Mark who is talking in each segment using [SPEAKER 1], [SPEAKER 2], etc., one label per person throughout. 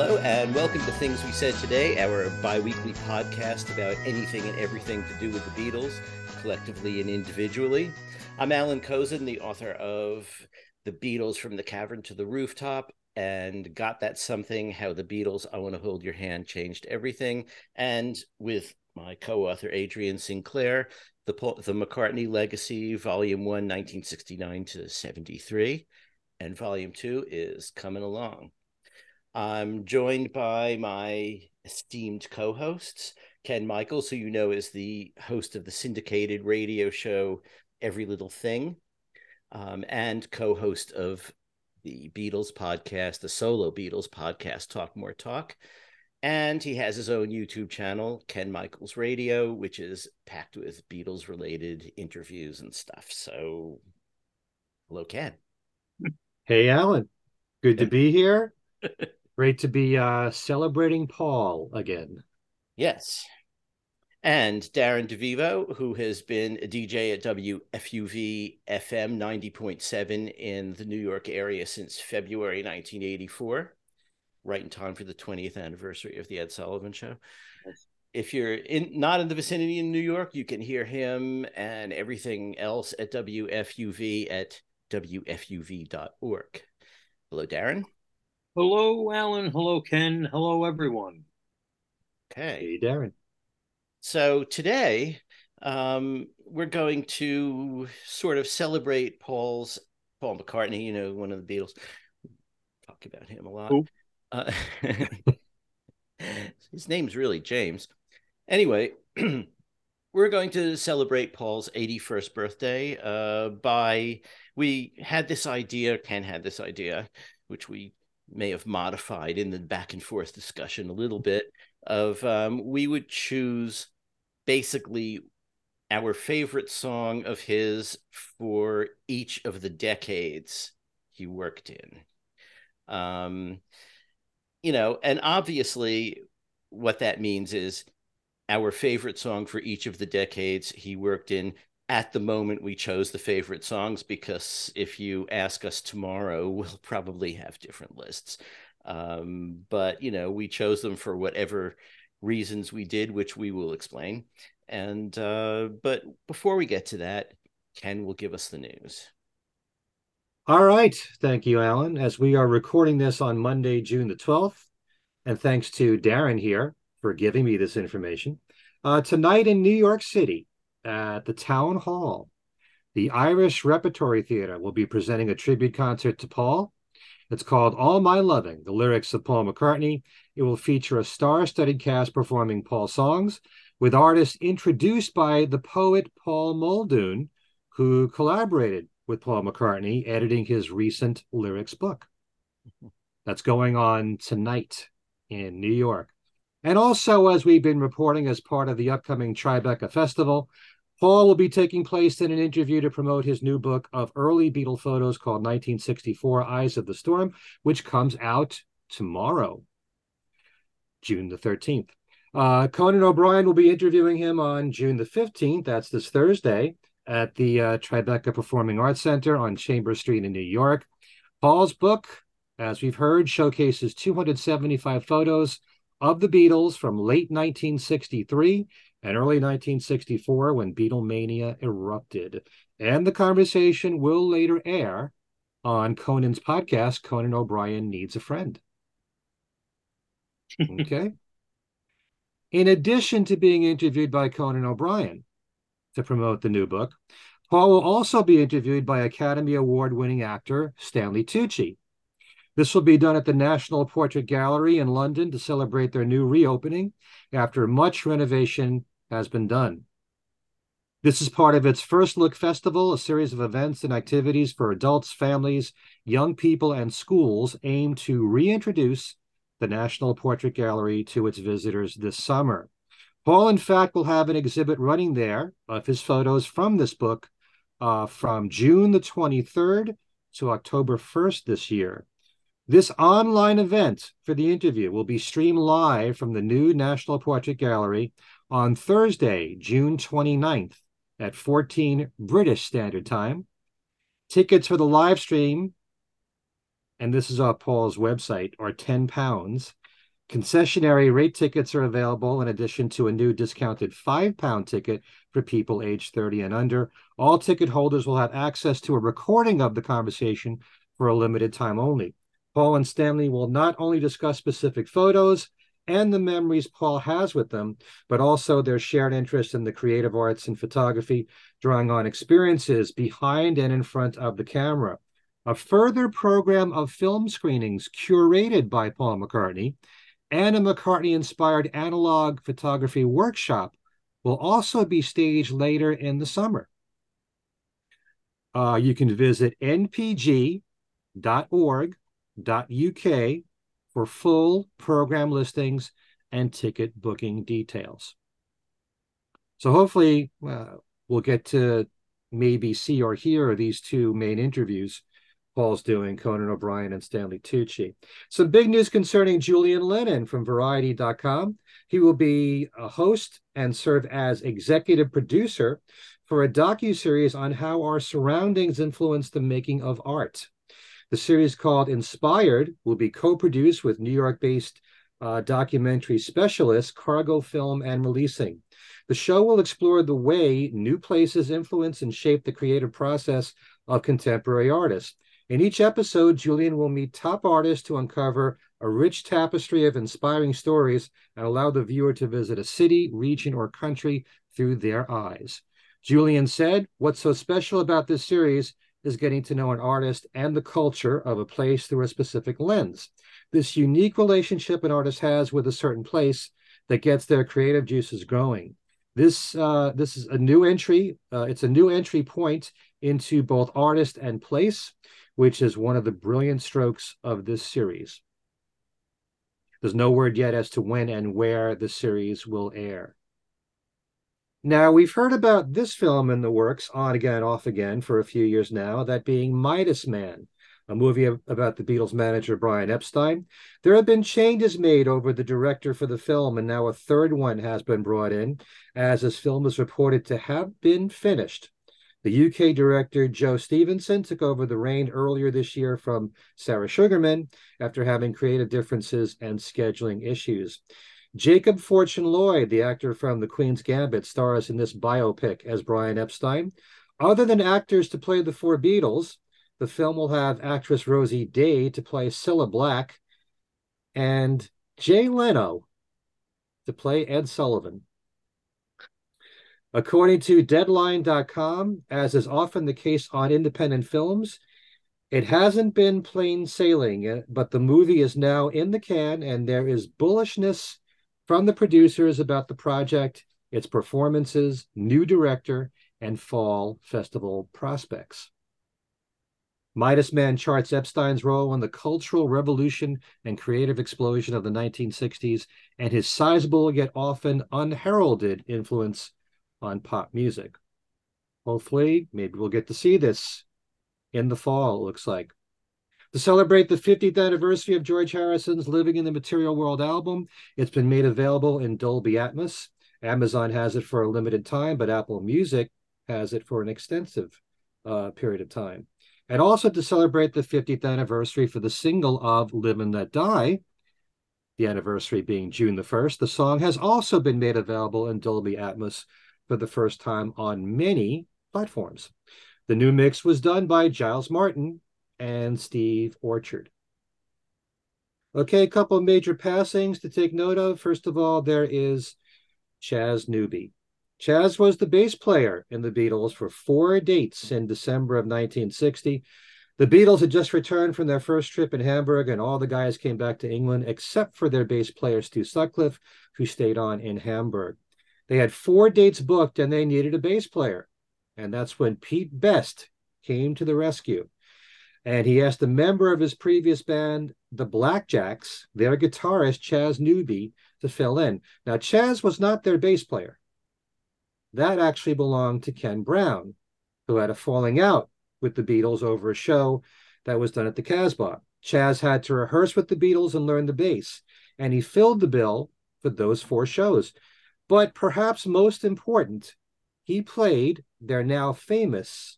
[SPEAKER 1] Hello, and welcome to Things We Said Today, our bi weekly podcast about anything and everything to do with the Beatles, collectively and individually. I'm Allan Kozinn, the author of The Beatles from the Cavern to the Rooftop and Got That Something How the Beatles, I Want to Hold Your Hand Changed Everything. And with my co author, Adrian Sinclair, the, the McCartney Legacy, Volume 1, 1969 to 73. And Volume 2 is coming along. I'm joined by my esteemed co hosts, Ken Michaels, who you know is the host of the syndicated radio show Every Little Thing, um, and co host of the Beatles podcast, the solo Beatles podcast, Talk More Talk. And he has his own YouTube channel, Ken Michaels Radio, which is packed with Beatles related interviews and stuff. So, hello, Ken.
[SPEAKER 2] Hey, Allan. Good to be here. Great to be uh, celebrating Paul again.
[SPEAKER 1] Yes. And Darren DeVivo, who has been a DJ at WFUV FM 90.7 in the New York area since February 1984, right in time for the 20th anniversary of the Ed Sullivan Show. Yes. If you're in not in the vicinity in New York, you can hear him and everything else at WFUV at WFUV.org. Hello, Darren.
[SPEAKER 3] Hello, Allan. Hello, Ken. Hello, everyone.
[SPEAKER 1] Okay.
[SPEAKER 2] Hey, Darren.
[SPEAKER 1] So today, um, we're going to sort of celebrate Paul's Paul McCartney. You know, one of the Beatles. Talk about him a lot. Uh, his name's really James. Anyway, we're going to celebrate Paul's 81st birthday uh, by we had this idea. Ken had this idea, which we may have modified in the back and forth discussion a little bit of um, we would choose basically our favorite song of his for each of the decades he worked in. Um, you know and obviously what that means is our favorite song for each of the decades he worked in at the moment we chose the favorite songs because if you ask us tomorrow we'll probably have different lists. Um, but you know we chose them for whatever reasons we did which we will explain. And uh, but before we get to that ken will give us the news.
[SPEAKER 2] All right. Thank you alan. As we are recording this on monday june the 12th and thanks to darren here for giving me this information uh, tonight in new york city at the Town Hall. The Irish Repertory Theatre will be presenting a tribute concert to Paul. It's called All My Loving, the lyrics of Paul McCartney. It will feature a star studded cast performing Paul songs with artists introduced by the poet Paul Muldoon, who collaborated with Paul McCartney editing his recent lyrics book. That's going on tonight in New York. And also, as we've been reporting as part of the upcoming Tribeca Festival, Paul will be taking place in an interview to promote his new book of early Beatle photos called 1964 Eyes of the Storm, which comes out tomorrow, June the 13th. Uh, Conan O'Brien will be interviewing him on June the 15th. That's this Thursday at the uh, Tribeca Performing Arts Center on Chambers Street in New York. Paul's book, as we've heard, showcases 275 photos of the Beatles from late 1963 and early 1964 when Beatlemania erupted. And the conversation will later air on Conan's podcast, Conan O'Brien Needs a Friend. Okay. In addition to being interviewed by Conan O'Brien to promote the new book, Paul will also be interviewed by Academy Award winning actor Stanley Tucci. This will be done at the National Portrait Gallery in London to celebrate their new reopening after much renovation has been done. This is part of its First Look Festival, a series of events and activities for adults, families, young people, and schools aimed to reintroduce the National Portrait Gallery to its visitors this summer. Paul, in fact, will have an exhibit running there of his photos from this book uh, from June the 23rd to October 1st this year. This online event for the interview will be streamed live from the new National Portrait Gallery on Thursday, June 29th at 14 British Standard Time. Tickets for the live stream, and this is off Paul's website, are 10 pounds. Concessionary rate tickets are available in addition to a new discounted five pound ticket for people aged 30 and under. All ticket holders will have access to a recording of the conversation for a limited time only. Paul and Stanley will not only discuss specific photos and the memories Paul has with them, but also their shared interest in the creative arts and photography, drawing on experiences behind and in front of the camera. A further program of film screenings curated by Paul McCartney and a McCartney inspired analog photography workshop will also be staged later in the summer. Uh, you can visit npg.org.uk for full program listings and ticket booking details. So hopefully, uh, we'll get to maybe see or hear these two main interviews Paul's doing, Conan O'Brien and Stanley Tucci. Some big news concerning Julian Lennon from Variety.com. He will be a host and serve as executive producer for a docu-series on how our surroundings influence the making of art. The series called Inspired will be co-produced with New York-based uh, documentary specialist Cargo Film and Releasing. The show will explore the way new places influence and shape the creative process of contemporary artists. In each episode, Julian will meet top artists to uncover a rich tapestry of inspiring stories and allow the viewer to visit a city, region, or country through their eyes. Julian said, What's so special about this series is getting to know an artist and the culture of a place through a specific lens. This unique relationship an artist has with a certain place that gets their creative juices growing. This uh, this is a new entry. Uh, it's a new entry point into both artist and place which is one of the brilliant strokes of this series. There's no word yet as to when and where the series will air. Now, we've heard about this film in the works on again, off again for a few years now, that being Midas Man, a movie about the Beatles manager Brian Epstein. There have been changes made over the director for the film, and now a third one has been brought in, as this film is reported to have been finished. The UK director Joe Stephenson took over the reign earlier this year from Sarah Sugarman after having creative differences and scheduling issues. Jacob Fortune Lloyd, the actor from The Queen's Gambit, stars in this biopic as Brian Epstein. Other than actors to play the four Beatles, the film will have actress Rosie Day to play Cilla Black and Jay Leno to play Ed Sullivan. According to Deadline.com, as is often the case on independent films, it hasn't been plain sailing, but the movie is now in the can, and there is bullishness from the producers about the project, its performances, new director, and fall festival prospects. Midas Man charts Epstein's role in the cultural revolution and creative explosion of the 1960s and his sizable yet often unheralded influence on pop music. Hopefully, maybe we'll get to see this in the fall, it looks like. To celebrate the 50th anniversary of George Harrison's Living in the Material World album, it's been made available in Dolby Atmos. Amazon has it for a limited time, but Apple Music has it for an extensive uh, period of time. And also to celebrate the 50th anniversary for the single of Live and Let Die, the anniversary being June the 1st, the song has also been made available in Dolby Atmos for the first time on many platforms. The new mix was done by Giles Martin and Steve Orchard. Okay, a couple of major passings to take note of. First of all, there is Chas Newby. Chas was the bass player in the Beatles for four dates in December of 1960. The Beatles had just returned from their first trip in Hamburg, and all the guys came back to England except for their bass player, Stu Sutcliffe, who stayed on in Hamburg. They had four dates booked and they needed a bass player. And that's when Pete Best came to the rescue. And he asked a member of his previous band, the Blackjacks, their guitarist, Chas Newby, to fill in. Now, Chas was not their bass player. That actually belonged to Ken Brown, who had a falling out with the Beatles over a show that was done at the Casbah. Chas had to rehearse with the Beatles and learn the bass, and he filled the bill for those four shows. But perhaps most important, he played their now famous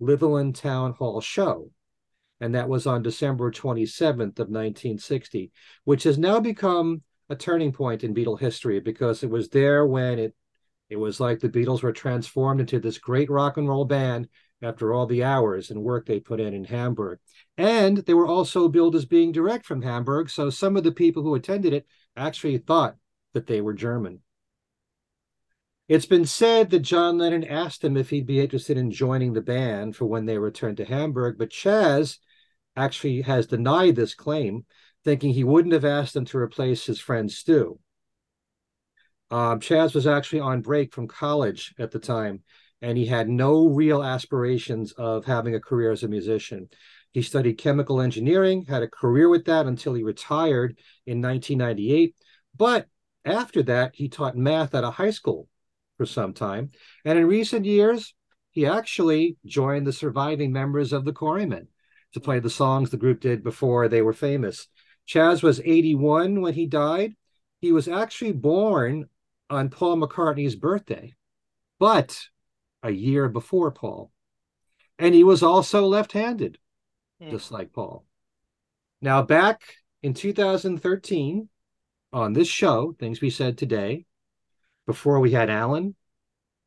[SPEAKER 2] Litherland Town Hall show. And that was on December 27th of 1960, which has now become a turning point in Beatle history because it was there when it it was like the Beatles were transformed into this great rock and roll band after all the hours and work they put in in Hamburg. And they were also billed as being direct from Hamburg, so some of the people who attended it actually thought that they were German. It's been said that John Lennon asked him if he'd be interested in joining the band for when they returned to Hamburg, but Chas actually has denied this claim, thinking he wouldn't have asked them to replace his friend Stu. Um, Chas was actually on break from college at the time, and he had no real aspirations of having a career as a musician. He studied chemical engineering, had a career with that until he retired in 1998. But after that, he taught math at a high school for some time. And in recent years, he actually joined the surviving members of the Quarrymen to play the songs the group did before they were famous. Chas was 81 when he died. He was actually born on Paul McCartney's birthday, but a year before Paul. And he was also left handed, hmm. just like Paul. Now, back in 2013, on this show, Things We Said Today, before we had Allan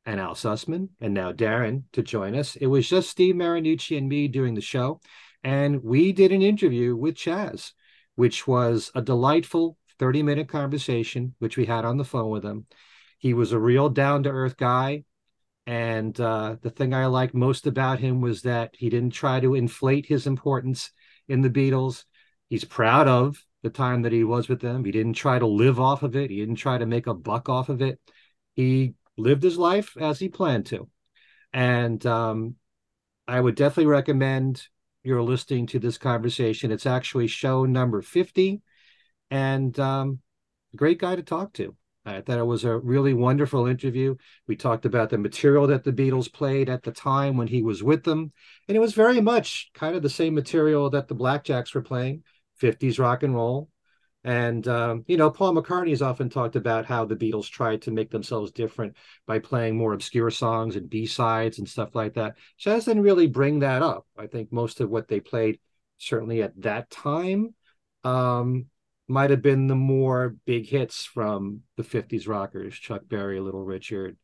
[SPEAKER 2] and Al Sussman and now Darren to join us, it was just Steve Marinucci and me doing the show. And we did an interview with Chas, which was a delightful 30 minute conversation, which we had on the phone with him. He was a real down to earth guy. And uh, the thing I liked most about him was that he didn't try to inflate his importance in the Beatles. He's proud of the time that he was with them. He didn't try to live off of it, he didn't try to make a buck off of it. He lived his life as he planned to. And um, I would definitely recommend you're listening to this conversation. It's actually show number 50 and um, great guy to talk to. I thought it was a really wonderful interview. We talked about the material that the Beatles played at the time when he was with them. And it was very much kind of the same material that the Blackjacks were playing 50s rock and roll. And, um, you know, Paul McCartney has often talked about how the Beatles tried to make themselves different by playing more obscure songs and B sides and stuff like that. Chas didn't really bring that up. I think most of what they played, certainly at that time, um, might have been the more big hits from the 50s rockers Chuck Berry, Little Richard,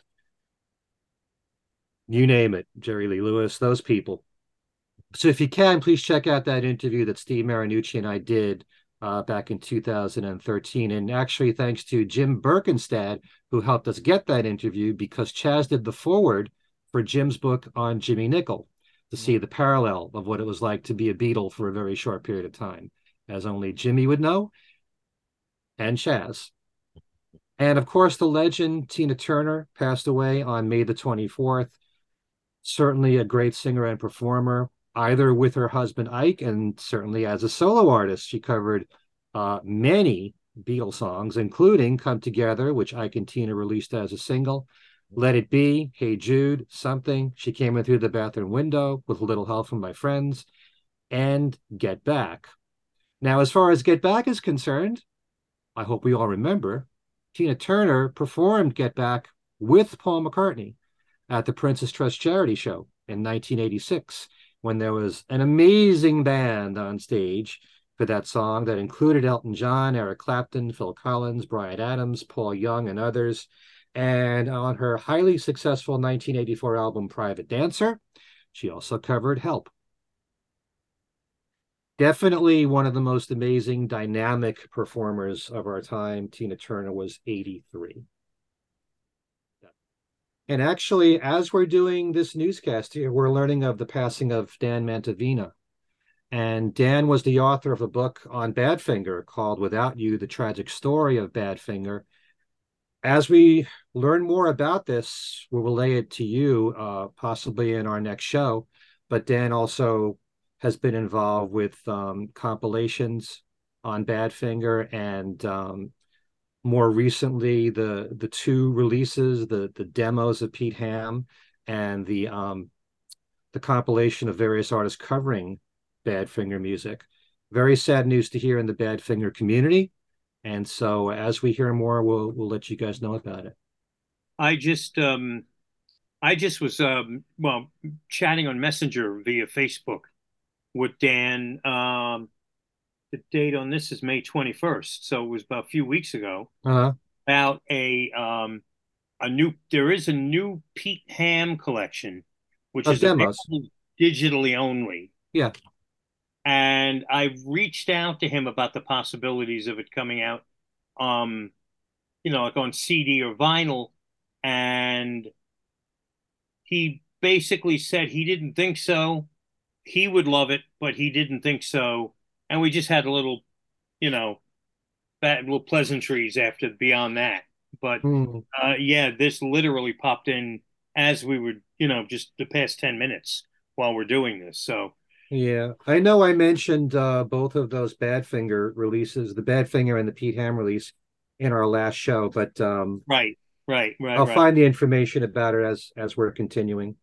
[SPEAKER 2] you name it, Jerry Lee Lewis, those people. So if you can, please check out that interview that Steve Marinucci and I did uh, back in 2013. And actually, thanks to Jim Berkenstadt, who helped us get that interview because Chas did the forward for Jim's book on Jimmy Nicol to see the parallel of what it was like to be a Beatle for a very short period of time, as only Jimmy would know and Chas. And of course, the legend Tina Turner passed away on May the 24th. Certainly a great singer and performer, either with her husband Ike and certainly as a solo artist. She covered uh, many Beatles songs, including Come Together, which Ike and Tina released as a single. Let It Be, Hey Jude, Something. She came in through the bathroom window with a little help from my friends, and Get Back. Now, as far as Get Back is concerned, I hope we all remember, Tina Turner performed Get Back with Paul McCartney at the Prince's Trust charity show in 1986 when there was an amazing band on stage for that song that included Elton John, Eric Clapton, Phil Collins, Bryan Adams, Paul Young, and others. And on her highly successful 1984 album Private Dancer, she also covered Help definitely one of the most amazing dynamic performers of our time. Tina Turner was 83. And actually, as we're doing this newscast here, we're learning of the passing of Dan Matovina. And Dan was the author of a book on Badfinger called Without You, The Tragic Story of Badfinger. As we learn more about this, we'll relay it to you, uh, possibly in our next show. But Dan also has been involved with um, compilations on Badfinger and um, more recently the the two releases, the the demos of Pete Ham and the um, the compilation of various artists covering Badfinger music. Very sad news to hear in the Badfinger community. And so as we hear more, we'll we'll let you guys know about it.
[SPEAKER 3] I just um I just was um well chatting on Messenger via Facebook with Dan. Um, the date on this is May 21st, so it was about a few weeks ago.
[SPEAKER 2] Uh-huh.
[SPEAKER 3] About a um, a new there is a new Pete Ham collection, which is digitally only.
[SPEAKER 2] Yeah.
[SPEAKER 3] And I reached out to him about the possibilities of it coming out, um, you know, like on CD or vinyl, and he basically said he didn't think so. He would love it, but he didn't think so. And we just had a little, you know, bad little pleasantries after beyond that. But
[SPEAKER 2] Hmm.
[SPEAKER 3] uh, yeah, this literally popped in as we were, you know, just the past 10 minutes while we're doing this. So,
[SPEAKER 2] Yeah, I know I mentioned uh, both of those Badfinger releases, the Badfinger and the Pete Ham release, in our last show, but um,
[SPEAKER 3] right, right, right,
[SPEAKER 2] I'll
[SPEAKER 3] right.
[SPEAKER 2] find the information about it as as we're continuing.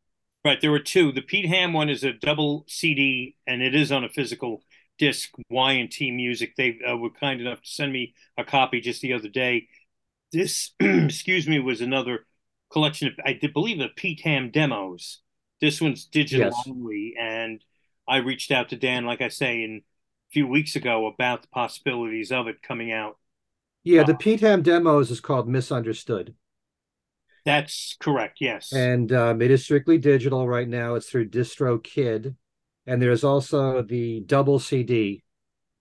[SPEAKER 3] Right, there were two. The Pete Ham one is a double CD, and it is on a physical disc. Y and T Music. They uh, were kind enough to send me a copy just the other day. This, excuse me, was another collection of I believe the Pete Ham demos. This one's digital
[SPEAKER 2] Yes.
[SPEAKER 3] only, and I reached out to Dan, like I say, in a few weeks ago about the possibilities of it coming out.
[SPEAKER 2] Yeah, the Pete Ham demos is called Misunderstood,
[SPEAKER 3] That's correct. Yes.
[SPEAKER 2] and um, it is strictly digital right now. It's through DistroKid, and there's also the double CD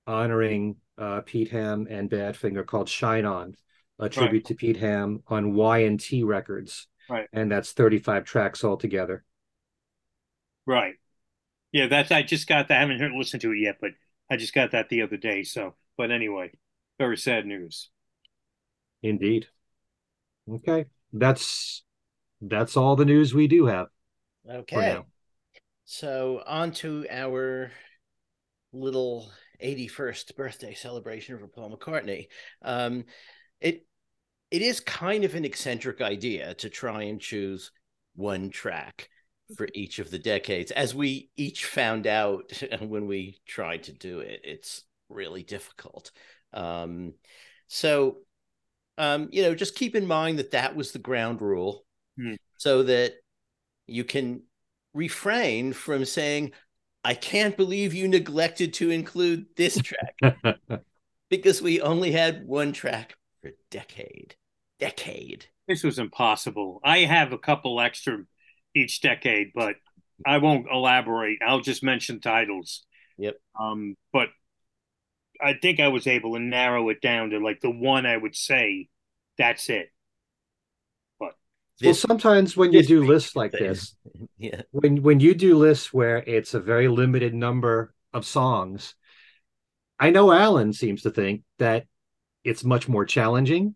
[SPEAKER 2] honoring uh, Pete Ham and Badfinger called Shine On, a tribute to Pete Ham on Y and T Records.
[SPEAKER 3] Right.
[SPEAKER 2] And that's 35 tracks altogether.
[SPEAKER 3] Right. Yeah, that's I just got that. I haven't heard listened to it yet, but I just got that the other day. So, but anyway, very sad news.
[SPEAKER 2] Indeed. Okay. That's that's all the news we do have.
[SPEAKER 1] Okay. So on to our little 81st birthday celebration for Paul McCartney. Um, it it is kind of an eccentric idea to try and choose one track for each of the decades. As we each found out when we tried to do it, it's really difficult. Um, so, um, you know, just keep in mind that that was the ground rule,
[SPEAKER 3] Hmm.
[SPEAKER 1] so that you can refrain from saying, I can't believe you neglected to include this track because we only had one track for a decade. Decade.
[SPEAKER 3] This was impossible. I have a couple extra each decade, but I won't elaborate. I'll just mention titles.
[SPEAKER 1] Yep.
[SPEAKER 3] Um, but I think I was able to narrow it down to like the one I would say that's it.
[SPEAKER 2] Well, sometimes when you do lists like this,
[SPEAKER 1] yeah.
[SPEAKER 2] when when you do lists where it's a very limited number of songs, I know Allan seems to think that it's much more challenging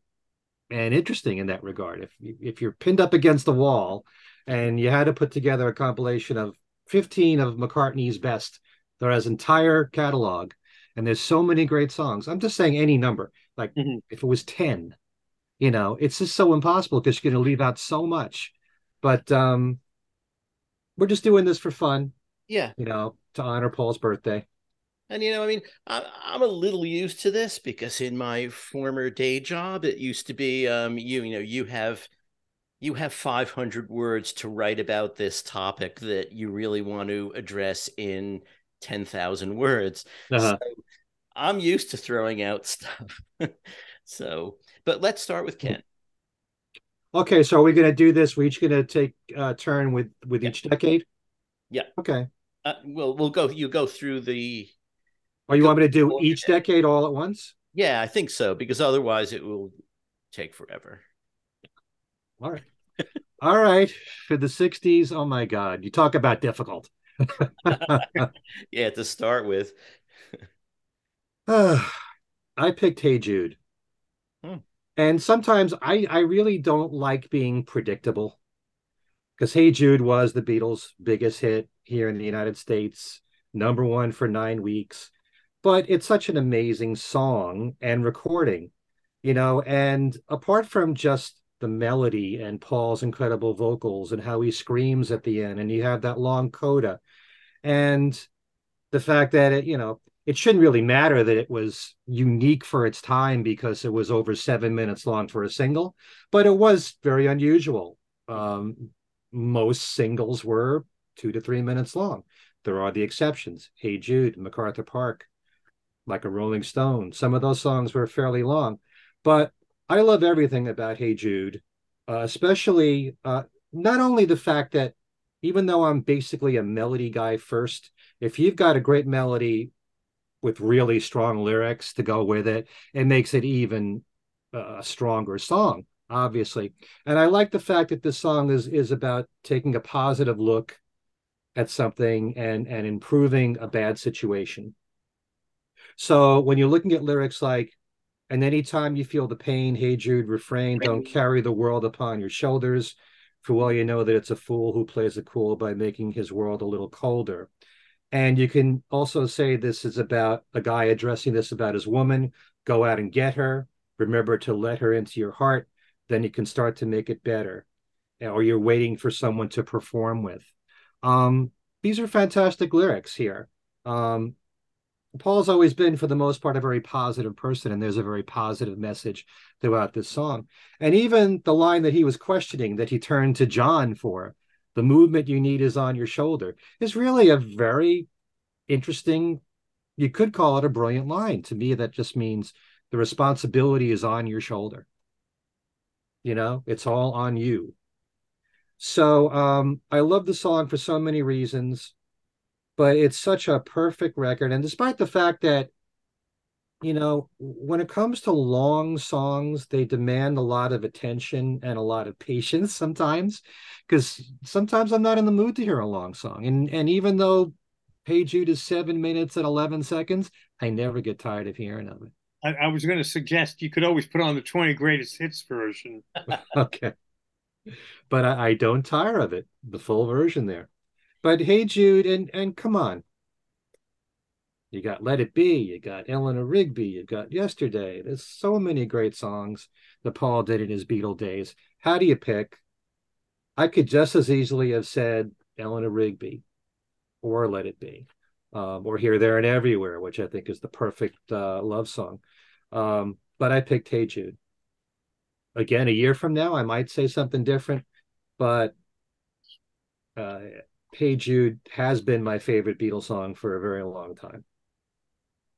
[SPEAKER 2] and interesting in that regard. If if you're pinned up against the wall and you had to put together a compilation of 15 of McCartney's best, there has entire catalog, and there's so many great songs. I'm just saying any number. Like
[SPEAKER 3] Mhm.
[SPEAKER 2] if it was 10, you know, it's just so impossible because you're going to leave out so much. But um we're just doing this for fun,
[SPEAKER 1] Yeah.
[SPEAKER 2] you know, to honor Paul's birthday.
[SPEAKER 1] And you know, I mean, I, I'm a little used to this because in my former day job, it used to be, um, you you know, you have you have 500 words to write about this topic that you really want to address in 10,000 words.
[SPEAKER 2] Uh-huh.
[SPEAKER 1] So I'm used to throwing out stuff. so, but let's start with Ken.
[SPEAKER 2] Okay, so are we going to do this? We're each going to take a turn with with
[SPEAKER 1] Yeah.
[SPEAKER 2] each decade.
[SPEAKER 1] Yeah.
[SPEAKER 2] Okay.
[SPEAKER 1] Uh, well, we'll go. You go through the.
[SPEAKER 2] Or you want me to do each decade all at once?
[SPEAKER 1] Yeah, I think so because otherwise it will take forever.
[SPEAKER 2] All right. all right. For the 60s, oh my God, you talk about difficult.
[SPEAKER 1] Yeah, to start with.
[SPEAKER 2] I picked Hey Jude.
[SPEAKER 1] Hmm.
[SPEAKER 2] And sometimes I, I really don't like being predictable because Hey Jude was the Beatles' biggest hit here in the United States, number one for nine weeks. But it's such an amazing song and recording, you know. And apart from just the melody and Paul's incredible vocals and how he screams at the end, and you have that long coda, and the fact that it, you know, it shouldn't really matter that it was unique for its time because it was over seven minutes long for a single, but it was very unusual. Um, most singles were two to three minutes long. there are the exceptions. Hey Jude, MacArthur Park, like a Rolling Stone. Some of those songs were fairly long, but I love everything about Hey Jude, uh, especially uh, not only the fact that even though I'm basically a melody guy first, if you've got a great melody with really strong lyrics to go with it, it makes it even uh, a stronger song, obviously. And I like the fact that this song is is about taking a positive look at something and and improving a bad situation. So when you're looking at lyrics like, and anytime you feel the pain, hey Jude, refrain, don't carry the world upon your shoulders. For well you know that it's a fool who plays it cool by making his world a little colder. And you can also say this is about a guy addressing this about his woman. Go out and get her. Remember to let her into your heart. Then you can start to make it better. Or you're waiting for someone to perform with. Um, these are fantastic lyrics here. Um, Paul's always been, for the most part, a very positive person, and there's a very positive message throughout this song. And even the line that he was questioning, that he turned to John for, the movement you need is on your shoulder, is really a very interesting, you could call it a brilliant line. To me, that just means the responsibility is on your shoulder. You know, it's all on you. So um, I love the song for so many reasons but it's such a perfect record. And despite the fact that, you know, when it comes to long songs, they demand a lot of attention and a lot of patience sometimes, because sometimes I'm not in the mood to hear a long song. And and even though Hey Jude is seven minutes and eleven seconds, I never get tired of hearing of it.
[SPEAKER 3] I, I was going to suggest you could always put on the 20 greatest hits version.
[SPEAKER 2] okay. But I, I don't tire of it, the full version there. But hey, Jude, and and come on. You got Let It Be, you got Eleanor Rigby, you got Yesterday. There's so many great songs that Paul did in his Beatle days. How do you pick? I could just as easily have said Eleanor Rigby or Let It Be, um, or Here, There, and Everywhere, which I think is the perfect uh, love song. Um, but I picked Hey Jude. Again, a year from now, I might say something different, but uh, Hey Jude has been my favorite Beatles song for a very long time.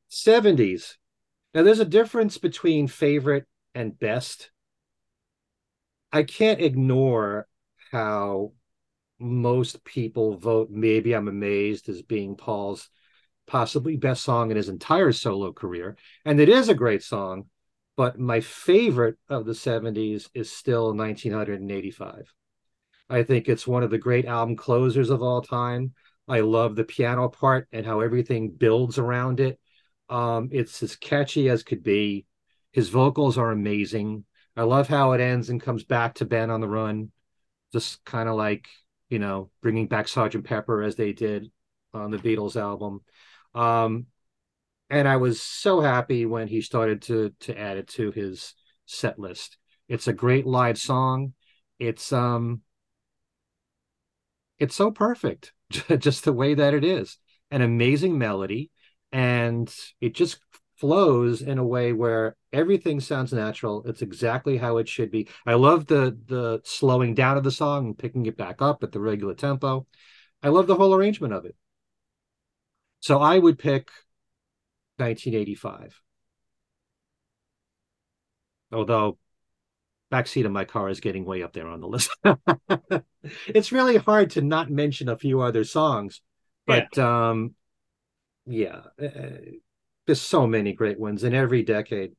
[SPEAKER 2] 70s. Now, there's a difference between favorite and best. I can't ignore how most people vote Maybe I'm Amazed as being Paul's possibly best song in his entire solo career. And it is a great song, but my favorite of the 70s is still 1985. I think it's one of the great album closers of all time. I love the piano part and how everything builds around it. Um, it's as catchy as could be. His vocals are amazing. I love how it ends and comes back to Band on the Run, just kind of like you know bringing back Sergeant Pepper as they did on the Beatles album. Um, and I was so happy when he started to to add it to his set list. It's a great live song. It's um it's so perfect, just the way that it is. An amazing melody, and it just flows in a way where everything sounds natural. It's exactly how it should be. I love the the slowing down of the song and picking it back up at the regular tempo. I love the whole arrangement of it. So I would pick 1985. Although backseat of my car is getting way up there on the list. it's really hard to not mention a few other songs, but yeah. um, yeah, uh, uh, there's so many great ones in every decade.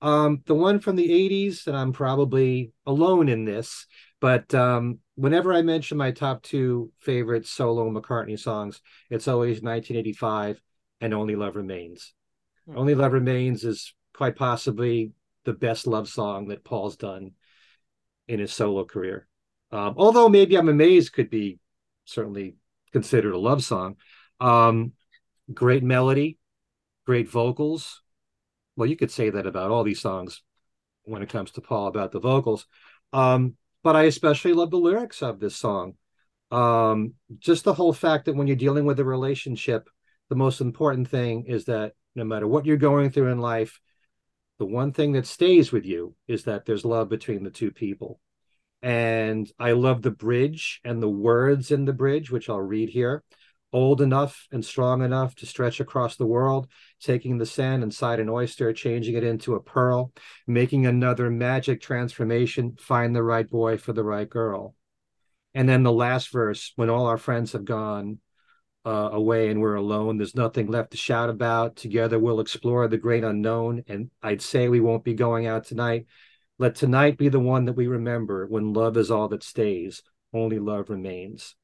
[SPEAKER 2] Um, the one from the 80s, and I'm probably alone in this, but um, whenever I mention my top two favorite solo McCartney songs, it's always 1985 and Only Love Remains. Hmm. Only Love Remains is quite possibly the best love song that Paul's done in his solo career. Um, although maybe I'm amazed could be certainly considered a love song. Um, great melody, great vocals. Well, you could say that about all these songs when it comes to Paul about the vocals. Um, but I especially love the lyrics of this song. Um, just the whole fact that when you're dealing with a relationship, the most important thing is that no matter what you're going through in life, the one thing that stays with you is that there's love between the two people. And I love the bridge and the words in the bridge, which I'll read here. Old enough and strong enough to stretch across the world, taking the sand inside an oyster, changing it into a pearl, making another magic transformation, find the right boy for the right girl. And then the last verse, when all our friends have gone uh, away and we're alone, there's nothing left to shout about. Together we'll explore the great unknown. And I'd say we won't be going out tonight. Let tonight be the one that we remember when love is all that stays, only love remains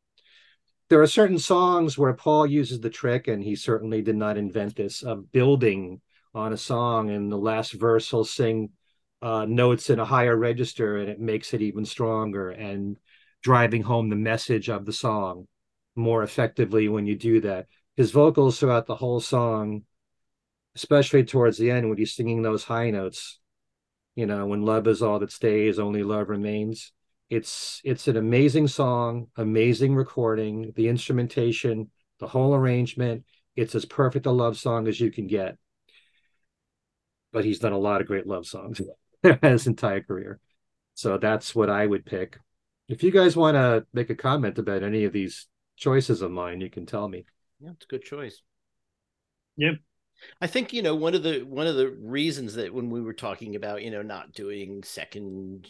[SPEAKER 2] there are certain songs where Paul uses the trick, and he certainly did not invent this, of building on a song. And the last verse he'll sing uh, notes in a higher register, and it makes it even stronger and driving home the message of the song more effectively when you do that. His vocals throughout the whole song, especially towards the end when he's singing those high notes, you know, when love is all that stays, only love remains it's it's an amazing song, amazing recording, the instrumentation, the whole arrangement. It's as perfect a love song as you can get. But he's done a lot of great love songs his entire career. So that's what I would pick. If you guys want to make a comment about any of these choices of mine, you can tell me.
[SPEAKER 1] Yeah, it's a good choice.
[SPEAKER 3] Yep.
[SPEAKER 1] I think you know one of the one of the reasons that when we were talking about you know not doing second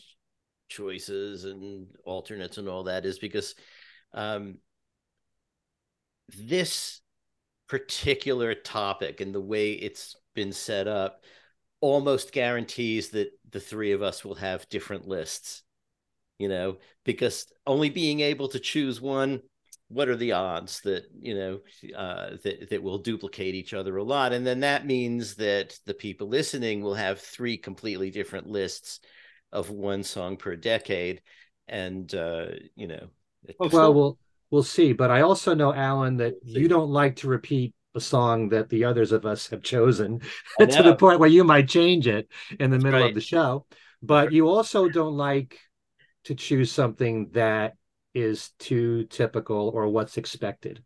[SPEAKER 1] choices and alternates and all that is because um, this particular topic and the way it's been set up almost guarantees that the three of us will have different lists you know because only being able to choose one what are the odds that you know uh, that that will duplicate each other a lot? And then that means that the people listening will have three completely different lists of one song per decade, and uh, you know.
[SPEAKER 2] Well, still... we'll we'll see. But I also know, Allan, that you don't like to repeat a song that the others of us have chosen to the point where you might change it in the That's middle right. of the show. But you also don't like to choose something that is too typical or what's expected.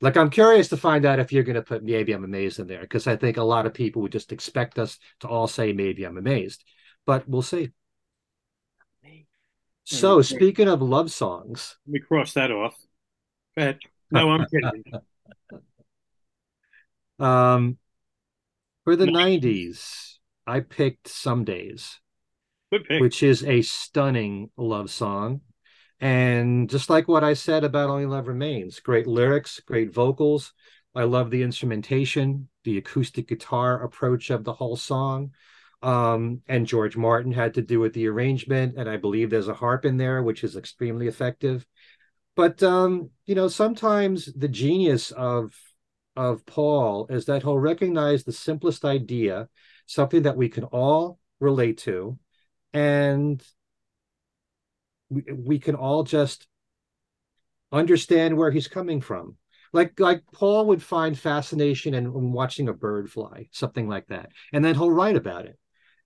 [SPEAKER 2] Like I'm curious to find out if you're going to put maybe I'm amazed in there because I think a lot of people would just expect us to all say maybe I'm amazed, but we'll see. So, speaking of love songs,
[SPEAKER 3] let me cross that off. Go No, I'm kidding.
[SPEAKER 2] um, for the '90s, I picked "Some Days," which is a stunning love song. And just like what I said about Only Love Remains, great lyrics, great vocals. I love the instrumentation, the acoustic guitar approach of the whole song. Um, and George Martin had to do with the arrangement, and I believe there's a harp in there, which is extremely effective. But um, you know, sometimes the genius of of Paul is that he'll recognize the simplest idea, something that we can all relate to, and we, we can all just understand where he's coming from like like paul would find fascination in, in, watching a bird fly something like that and then he'll write about it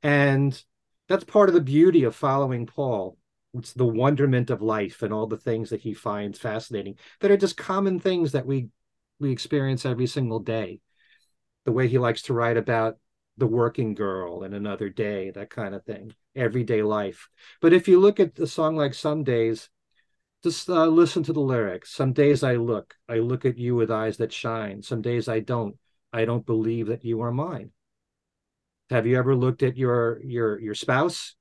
[SPEAKER 2] and that's part of the beauty of following Paul. It's the wonderment of life and all the things that he finds fascinating that are just common things that we we experience every single day. The way he likes to write about the working girl and another day, that kind of thing, everyday life. But if you look at a song like Some Days, just uh, listen to the lyrics. Some days I look, I look at you with eyes that shine. Some days I don't. I don't believe that you are mine. Have you ever looked at your your your spouse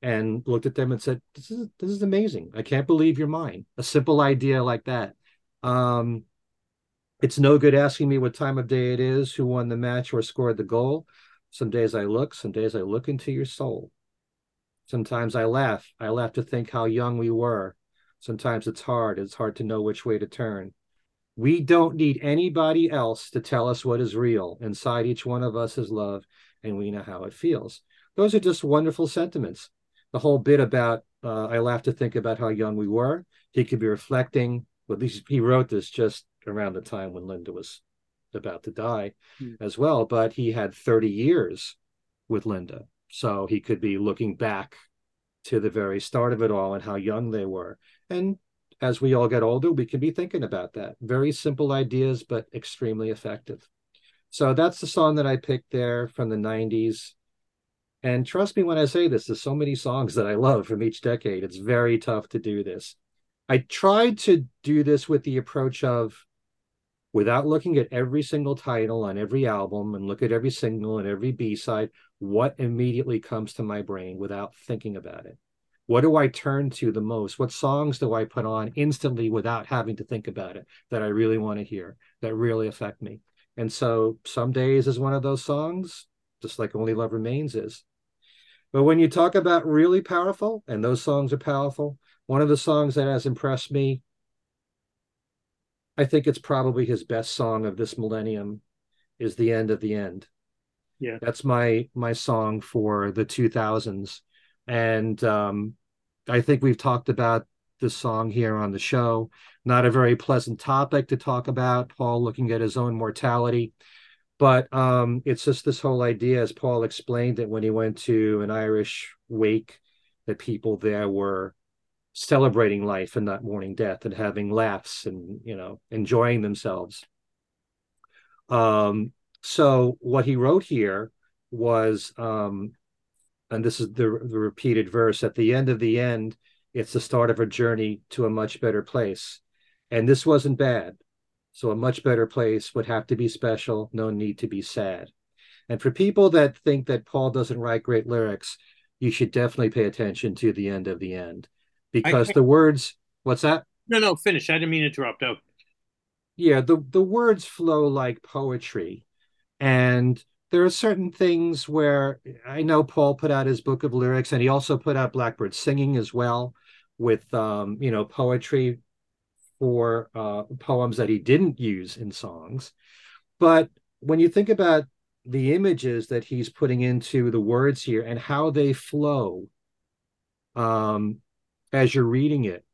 [SPEAKER 2] and looked at them and said, "This is this is amazing. I can't believe you're mine." A simple idea like that. Um, it's no good asking me what time of day it is, who won the match or scored the goal. Some days I look, some days I look into your soul. Sometimes I laugh. I laugh to think how young we were. Sometimes it's hard. It's hard to know which way to turn. We don't need anybody else to tell us what is real. Inside each one of us is love and we know how it feels. Those are just wonderful sentiments. The whole bit about uh, I laugh to think about how young we were. He could be reflecting. Well, at least he wrote this just around the time when Linda was about to die mm. as well. But he had 30 years with Linda. So he could be looking back to the very start of it all and how young they were. And as we all get older, we can be thinking about that. Very simple ideas, but extremely effective. So that's the song that I picked there from the 90s. And trust me when I say this, there's so many songs that I love from each decade. It's very tough to do this. I tried to do this with the approach of without looking at every single title on every album and look at every single and every b-side what immediately comes to my brain without thinking about it what do i turn to the most what songs do i put on instantly without having to think about it that i really want to hear that really affect me and so some days is one of those songs just like only love remains is but when you talk about really powerful and those songs are powerful one of the songs that has impressed me I think it's probably his best song of this millennium is the end of the end.
[SPEAKER 3] Yeah.
[SPEAKER 2] That's my my song for the 2000s and um I think we've talked about this song here on the show. Not a very pleasant topic to talk about, Paul looking at his own mortality. But um, it's just this whole idea, as Paul explained it when he went to an Irish wake, that people there were celebrating life and not mourning death and having laughs and you know enjoying themselves um so what he wrote here was um and this is the, the repeated verse at the end of the end it's the start of a journey to a much better place. And this wasn't bad. So a much better place would have to be special no need to be sad. And for people that think that paul doesn't write great lyrics you should definitely pay attention to the end of the end. Because I, the words what's that?
[SPEAKER 3] No no finish. I didn't mean to interrupt. Oh
[SPEAKER 2] yeah the the words flow like poetry. And there are certain things where i know paul put out his book of lyrics and he also put out blackbird singing as well with um you know poetry for uh poems that he didn't use in songs but when you think about the images that he's putting into the words here and how they flow um as you're reading it.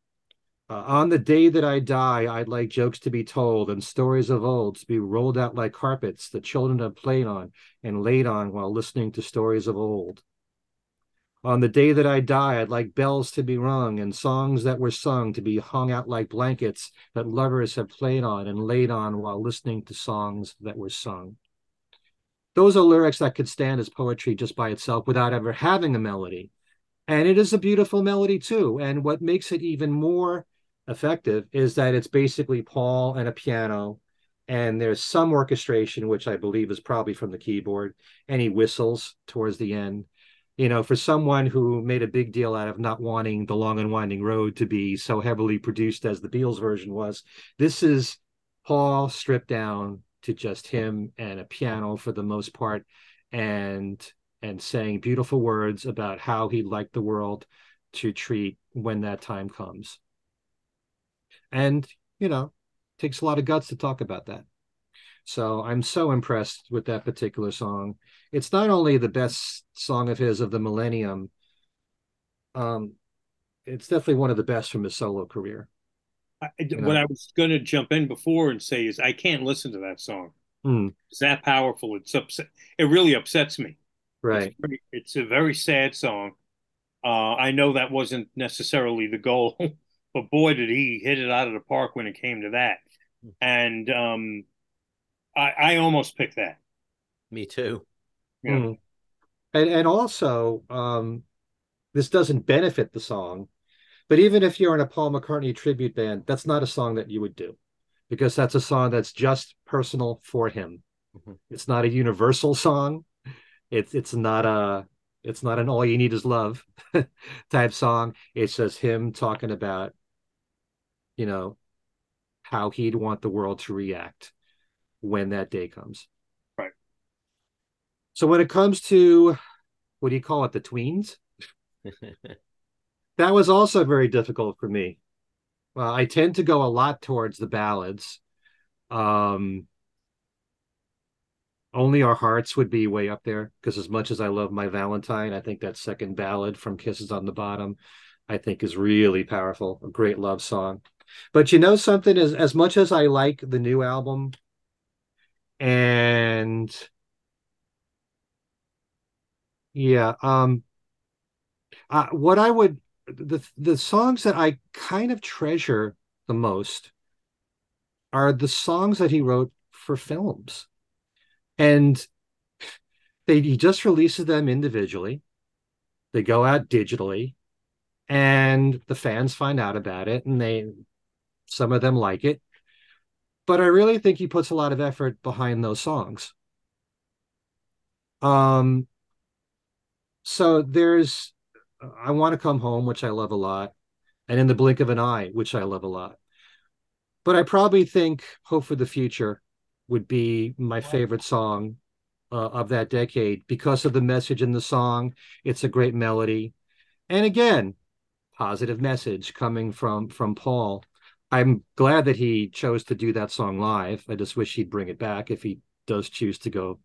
[SPEAKER 2] Uh, on the day that I die, I'd like jokes to be told and stories of old to be rolled out like carpets that children have played on and laid on while listening to stories of old. On the day that I die, I'd like bells to be rung and songs that were sung to be hung out like blankets that lovers have played on and laid on while listening to songs that were sung. Those are lyrics that could stand as poetry just by itself without ever having a melody and it is a beautiful melody too. And what makes it even more effective is that it's basically Paul and a piano, and there's some orchestration, which I believe is probably from the keyboard, and he whistles towards the end. You know, for someone who made a big deal out of not wanting the long and winding road to be so heavily produced as the Beatles version was, this is Paul stripped down to just him and a piano for the most part. And and saying beautiful words about how he'd like the world to treat when that time comes. And, you know, takes a lot of guts to talk about that. So I'm so impressed with that particular song. It's not only the best song of his of the millennium, um, it's definitely one of the best from his solo career.
[SPEAKER 3] I, what know? I was going to jump in before and say is I can't listen to that song.
[SPEAKER 2] Mm.
[SPEAKER 3] It's that powerful. It's upset. It really upsets me.
[SPEAKER 2] Right.
[SPEAKER 3] It's, very, it's a very sad song. Uh, I know that wasn't necessarily the goal, but boy, did he hit it out of the park when it came to that. And um, I, I almost picked that.
[SPEAKER 1] Me too.
[SPEAKER 2] Yeah. Mm. And and also, um, this doesn't benefit the song, but even if you're in a Paul McCartney tribute band, that's not a song that you would do, because that's a song that's just personal for him. Mm-hmm. It's not a universal song it's it's not a it's not an all you need is love type song. It's just him talking about, you know, how he'd want the world to react when that day comes.
[SPEAKER 3] Right.
[SPEAKER 2] So when it comes to what do you call it, the tweens? that was also very difficult for me. Well, I tend to go a lot towards the ballads. Um, only Our Hearts would be way up there because as much as I love My Valentine, I think that second ballad from Kisses on the Bottom, I think is really powerful, a great love song. But you know something, as as much as I like the new album and yeah, um uh, what I would the the songs that I kind of treasure the most are the songs that he wrote for films and they he just releases them individually. They go out digitally, and the fans find out about it, and they some of them like it. But I really think he puts a lot of effort behind those songs. Um, so there's I want to come home, which I love a lot, and in the blink of an eye, which I love a lot. But I probably think Hope for the Future would be my favorite song uh, of that decade because of the message in the song. It's a great melody. And again, positive message coming from from Paul. I'm glad that he chose to do that song live. I just wish he'd bring it back if he does choose to go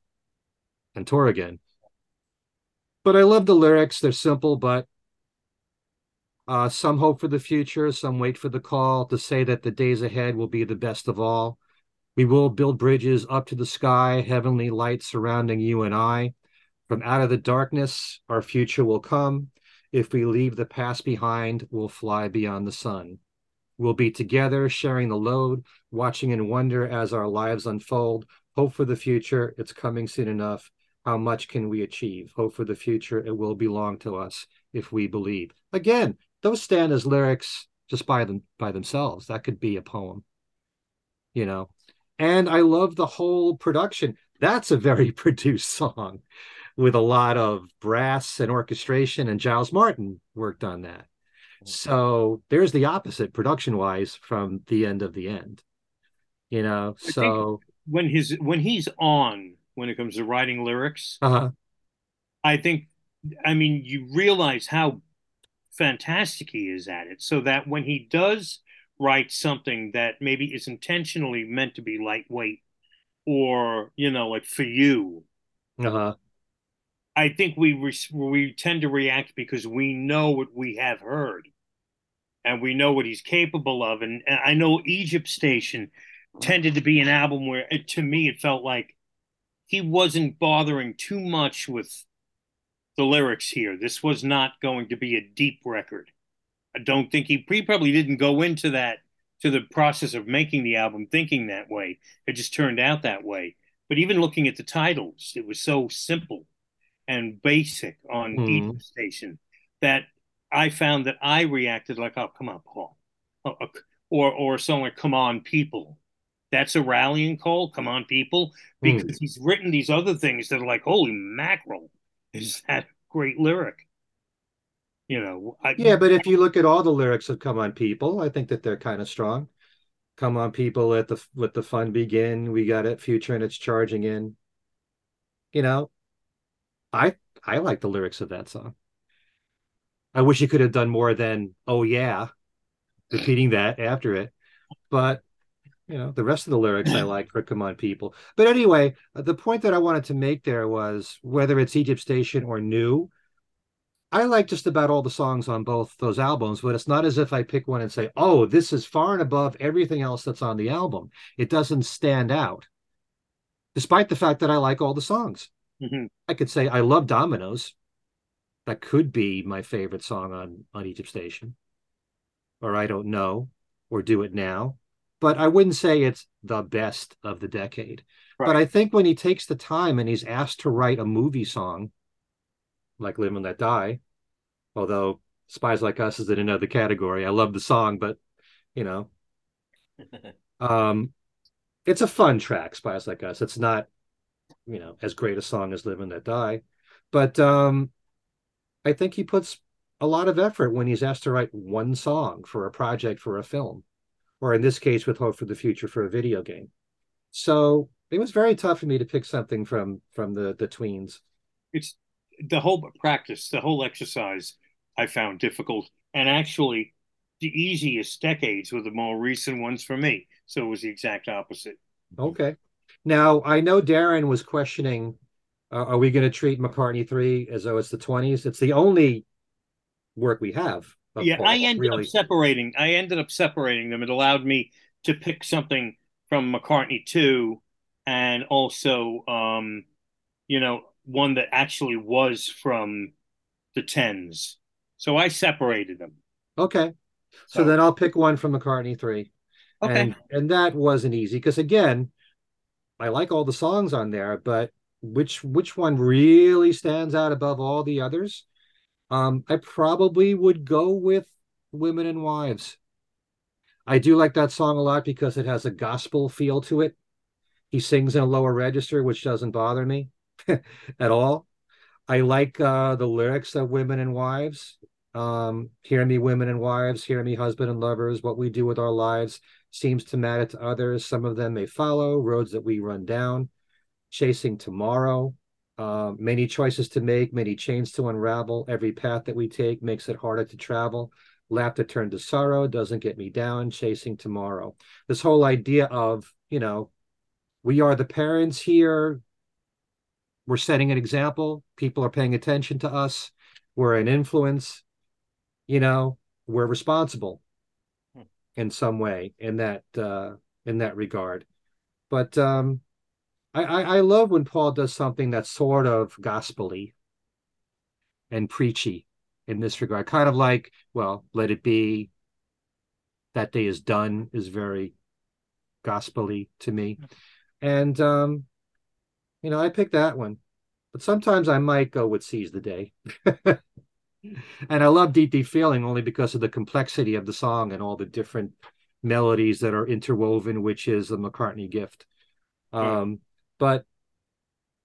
[SPEAKER 2] and tour again. But I love the lyrics. They're simple, but uh, some hope for the future, some wait for the call to say that the days ahead will be the best of all. We will build bridges up to the sky, heavenly light surrounding you and I. From out of the darkness, our future will come. If we leave the past behind, we'll fly beyond the sun. We'll be together, sharing the load, watching in wonder as our lives unfold. Hope for the future, it's coming soon enough. How much can we achieve? Hope for the future, it will belong to us if we believe. Again, those stand as lyrics just by them by themselves. That could be a poem, you know. And I love the whole production. That's a very produced song with a lot of brass and orchestration, and Giles Martin worked on that. So there's the opposite production wise from the end of the end. You know, so
[SPEAKER 3] when his when he's on when it comes to writing lyrics,
[SPEAKER 2] uh-huh.
[SPEAKER 3] I think I mean you realize how fantastic he is at it. So that when he does write something that maybe is intentionally meant to be lightweight or, you know, like for you,
[SPEAKER 2] uh-huh.
[SPEAKER 3] I think we re- we tend to react because we know what we have heard and we know what he's capable of. And, and I know Egypt Station tended to be an album where, it, to me, it felt like he wasn't bothering too much with the lyrics here. This was not going to be a deep record. I don't think he, he probably didn't go into that to the process of making the album thinking that way. It just turned out that way. But even looking at the titles, it was so simple and basic on mm. Egypt Station that I found that I reacted like, "Oh, come on, Paul," oh, or or someone, like "Come on, people." That's a rallying call. Come on, people, hmm. because mm. he's written these other things that are like, "Holy mackerel!" Is that great lyric? You know,
[SPEAKER 2] I, yeah, but if you look at all the lyrics of "Come on, people," I think that they're kind of strong. Come on, people, let the let the fun begin. We got it, future, and it's charging in. You know, I I like the lyrics of that song. I wish you could have done more than "Oh yeah," repeating that after it. But you know, the rest of the lyrics I like for "Come On People." But anyway, the point that I wanted to make there was whether it's Egypt Station or New. I like just about all the songs on both those albums, but it's not as if I pick one and say, "Oh, this is far and above everything else that's on the album." It doesn't stand out, despite the fact that I like all the songs.
[SPEAKER 3] Mm-hmm.
[SPEAKER 2] I could say I love Dominoes that could be my favorite song on on Egypt Station, or I don't know, or Do It Now. But I wouldn't say it's the best of the decade. Right. But I think when he takes the time and he's asked to write a movie song, like Live and Let Die, although Spies Like Us is in another category. I love the song, but you know, um, it's a fun track. Spies Like Us. It's not, you know, as great a song as Live and Let Die, but um, I think he puts a lot of effort when he's asked to write one song for a project for a film, or in this case, with Hope for the Future for a video game. So it was very tough for me to pick something from from the the tweens.
[SPEAKER 3] It's the whole practice, the whole exercise I found difficult, and actually the easiest decades were the more recent ones for me. So it was the exact opposite.
[SPEAKER 2] Okay. Now I know Darren was questioning uh, are we going to treat McCartney 3 as though it's the 20s? It's the only work we have.
[SPEAKER 3] Yeah, Paul, I ended really. up separating. I ended up separating them. It allowed me to pick something from McCartney 2 and also, um, you know, one that actually was from the 10s. So I separated them.
[SPEAKER 2] Okay. So, so then I'll pick one from McCartney 3.
[SPEAKER 3] Okay.
[SPEAKER 2] And, and that wasn't easy because, again, I like all the songs on there, but which which one really stands out above all the others? Um, I probably would go with Women and Wives. I do like that song a lot because it has a gospel feel to it. He sings in a lower register, which doesn't bother me at all. I like uh, the lyrics of Women and Wives. Um, hear me, women and wives, hear me, husband and lovers. What we do with our lives seems to matter to others. Some of them may follow roads that we run down, chasing tomorrow. Uh, many choices to make, many chains to unravel. Every path that we take makes it harder to travel. Laughter turned to sorrow doesn't get me down, chasing tomorrow. This whole idea of, you know, we are the parents here. We're setting an example. People are paying attention to us. We're an influence. You know, we're responsible hmm. in some way in that uh, in that regard. But um, I, I, I love when Paul does something that's sort of gospely and preachy in this regard. Kind of like, well, let it be. That day is done is very gospely to me. And um, you know, I pick that one. But sometimes I might go with Seize the Day. and I love Deep Deep Feeling only because of the complexity of the song and all the different melodies that are interwoven, which is a McCartney gift. Um, but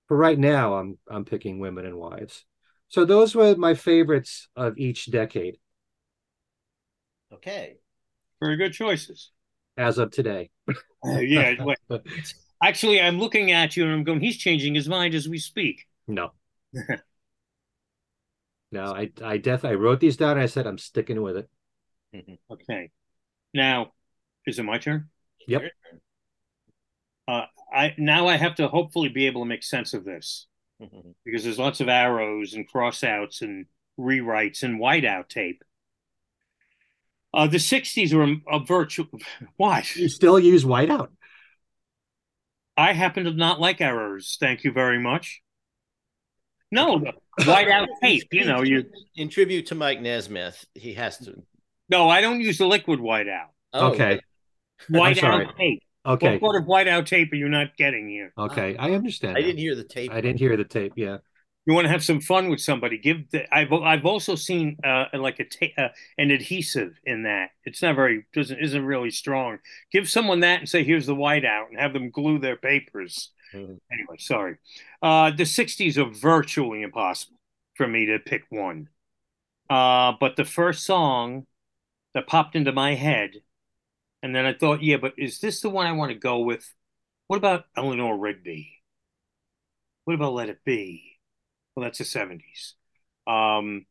[SPEAKER 2] for right now, I'm I'm picking Women and Wives. So those were my favorites of each decade.
[SPEAKER 1] Okay.
[SPEAKER 3] Very good choices.
[SPEAKER 2] As of today.
[SPEAKER 3] Uh, yeah. Actually, I'm looking at you and I'm going, he's changing his mind as we speak.
[SPEAKER 2] No. no, I I definitely I wrote these down I said I'm sticking with it.
[SPEAKER 3] okay. Now, is it my turn?
[SPEAKER 2] Yep.
[SPEAKER 3] Uh, I now I have to hopefully be able to make sense of this because there's lots of arrows and crossouts and rewrites and whiteout tape. Uh, the 60s were a virtual. Why?
[SPEAKER 2] You still use whiteout?
[SPEAKER 3] I happen to not like errors. Thank you very much. No, whiteout tape. You know, you
[SPEAKER 1] in tribute to Mike Nesmith, he has to.
[SPEAKER 3] No, I don't use the liquid whiteout.
[SPEAKER 2] Oh, okay.
[SPEAKER 3] Whiteout tape.
[SPEAKER 2] Okay.
[SPEAKER 3] What sort of whiteout tape are you not getting here?
[SPEAKER 2] Okay, I understand.
[SPEAKER 1] I didn't hear the tape.
[SPEAKER 2] I didn't hear the tape. Yeah.
[SPEAKER 3] You want to have some fun with somebody? Give the. I've I've also seen uh, like a ta- uh, an adhesive in that. It's not very doesn't isn't really strong. Give someone that and say here's the whiteout and have them glue their papers. Mm-hmm. Anyway, sorry. Uh, the '60s are virtually impossible for me to pick one. Uh, but the first song that popped into my head and then I thought, yeah, but is this the one I want to go with? What about Eleanor Rigby? What about Let It Be? Well, that's the 70s. Um,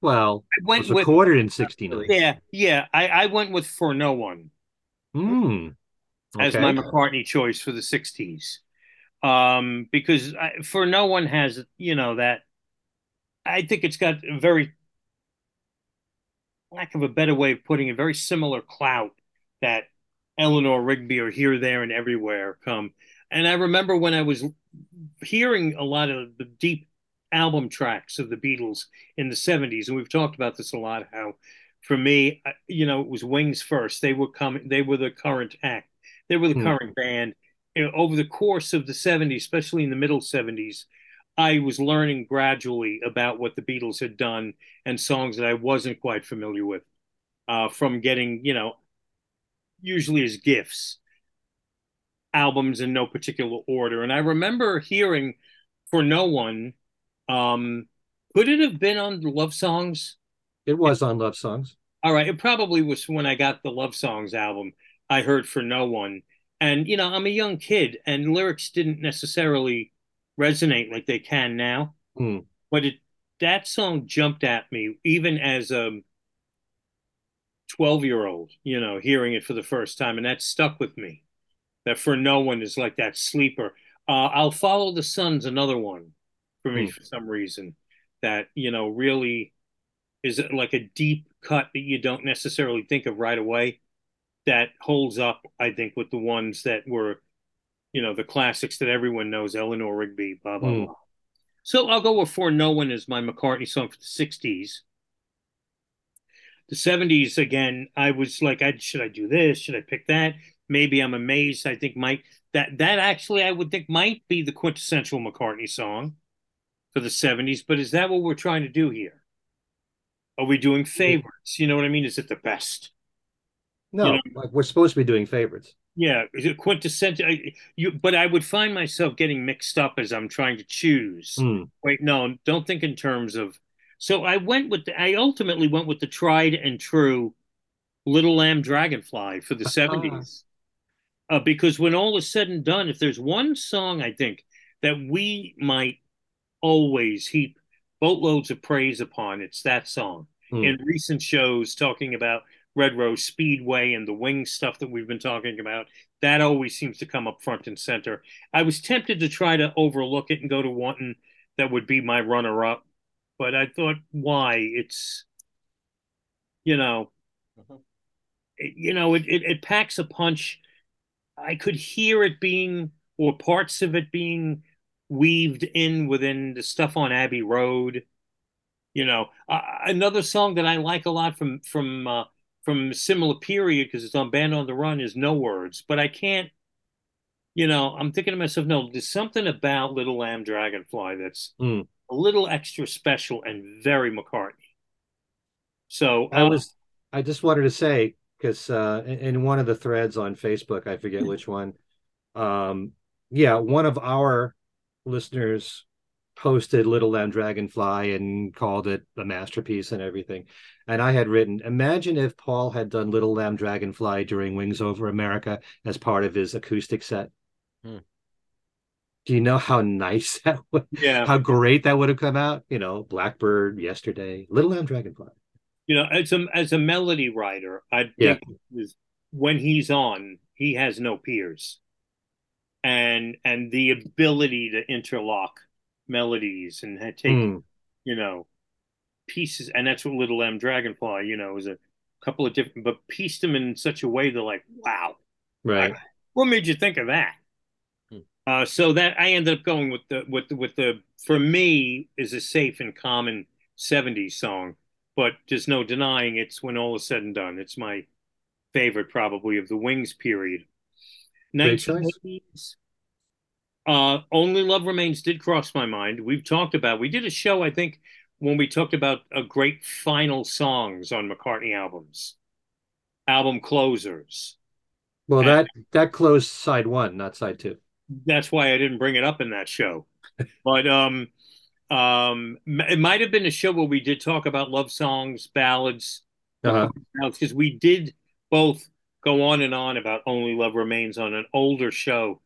[SPEAKER 2] well, I went it was recorded with, in 69.
[SPEAKER 3] Yeah, yeah. I, I went with For No One
[SPEAKER 2] mm,
[SPEAKER 3] okay. as my McCartney choice for the 60s. Um, because I, For No One has, you know, that I think it's got a very lack of a better way of putting it, very similar clout that Eleanor Rigby are Here, There, and Everywhere come. And I remember when I was hearing a lot of the deep album tracks of the Beatles in the 70s, and we've talked about this a lot, how for me, you know, it was Wings first. They were coming, they were the current act, they were the hmm. current band. You know, over the course of the 70s, especially in the middle 70s, I was learning gradually about what the Beatles had done and songs that I wasn't quite familiar with uh, from getting, you know, usually as gifts, albums in no particular order. And I remember hearing for no one, um, could it have been on Love Songs?
[SPEAKER 2] It was on Love Songs.
[SPEAKER 3] All right. It probably was when I got the Love Songs album. I heard for no one. And, you know, I'm a young kid and lyrics didn't necessarily resonate like they can now.
[SPEAKER 2] Mm.
[SPEAKER 3] But it that song jumped at me even as a 12 year old, you know, hearing it for the first time. And that stuck with me. That for no one is like that sleeper. Uh, I'll follow the sun's another one for me mm. for some reason that, you know, really is like a deep cut that you don't necessarily think of right away that holds up, I think, with the ones that were you know, the classics that everyone knows, Eleanor Rigby, blah, blah, mm. blah. So I'll go with For No One as my McCartney song for the 60s. The 70s, again, I was like, I, should I do this? Should I pick that? Maybe I'm amazed. I think might that that actually I would think might be the quintessential McCartney song for the 70s. But is that what we're trying to do here? Are we doing favorites? You know what I mean? Is it the best?
[SPEAKER 2] No, you know, like we're supposed to be doing favorites.
[SPEAKER 3] Yeah, is it quintessential. You, but I would find myself getting mixed up as I'm trying to choose.
[SPEAKER 2] Mm.
[SPEAKER 3] Wait, no, don't think in terms of. So I went with. The, I ultimately went with the tried and true Little Lamb Dragonfly for the '70s, uh, because when all is said and done, if there's one song I think that we might always heap boatloads of praise upon, it's that song. Mm. In recent shows, talking about Red Rose Speedway and the wing stuff that we've been talking about. That always seems to come up front and center. I was tempted to try to overlook it and go to one that would be my runner up, but I thought, why? It's, you know, uh-huh. it, you know, it, it, it packs a punch. I could hear it being, or parts of it being weaved in within the stuff on Abbey Road. You know, uh, another song that I like a lot from from uh, from a similar period because it's on Band on the Run is No Words, but I can't. You know, I'm thinking to myself, no, there's something about Little Lamb Dragonfly that's
[SPEAKER 2] mm.
[SPEAKER 3] A little extra special and very McCartney. So
[SPEAKER 2] I uh, was, I just wanted to say because uh, in one of the threads on Facebook, I forget which one. Um, yeah, one of our listeners posted Little Lamb Dragonfly and called it a masterpiece and everything. And I had written, imagine if Paul had done Little Lamb Dragonfly during Wings Over America as part of his acoustic set.
[SPEAKER 1] Hmm.
[SPEAKER 2] Do you know how nice that would
[SPEAKER 3] yeah
[SPEAKER 2] how great that would have come out? You know, Blackbird yesterday, Little Lamb Dragonfly.
[SPEAKER 3] You know, as a as a melody writer, I think when he's on, he has no peers. And and the ability to interlock melodies and take mm. you know, pieces, and that's what Little Lamb Dragonfly, you know, is a couple of different, but pieced them in such a way they're like, wow,
[SPEAKER 2] right?
[SPEAKER 3] what made you think of that? Uh, so that I ended up going with the with the, with the for me is a safe and common '70s song, but there's no denying it's when all is said and done. It's my favorite probably of the Wings period. 1980s, uh, Only Love Remains did cross my mind. We've talked about, we did a show, I think, when we talked about a great final songs on McCartney albums, album closers.
[SPEAKER 2] Well, and that that closed side one, not side two.
[SPEAKER 3] That's why I didn't bring it up in that show. but um, um, it might have been a show where we did talk about love songs, ballads,
[SPEAKER 2] because
[SPEAKER 3] uh-huh. we did both go on and on about Only Love Remains on an older show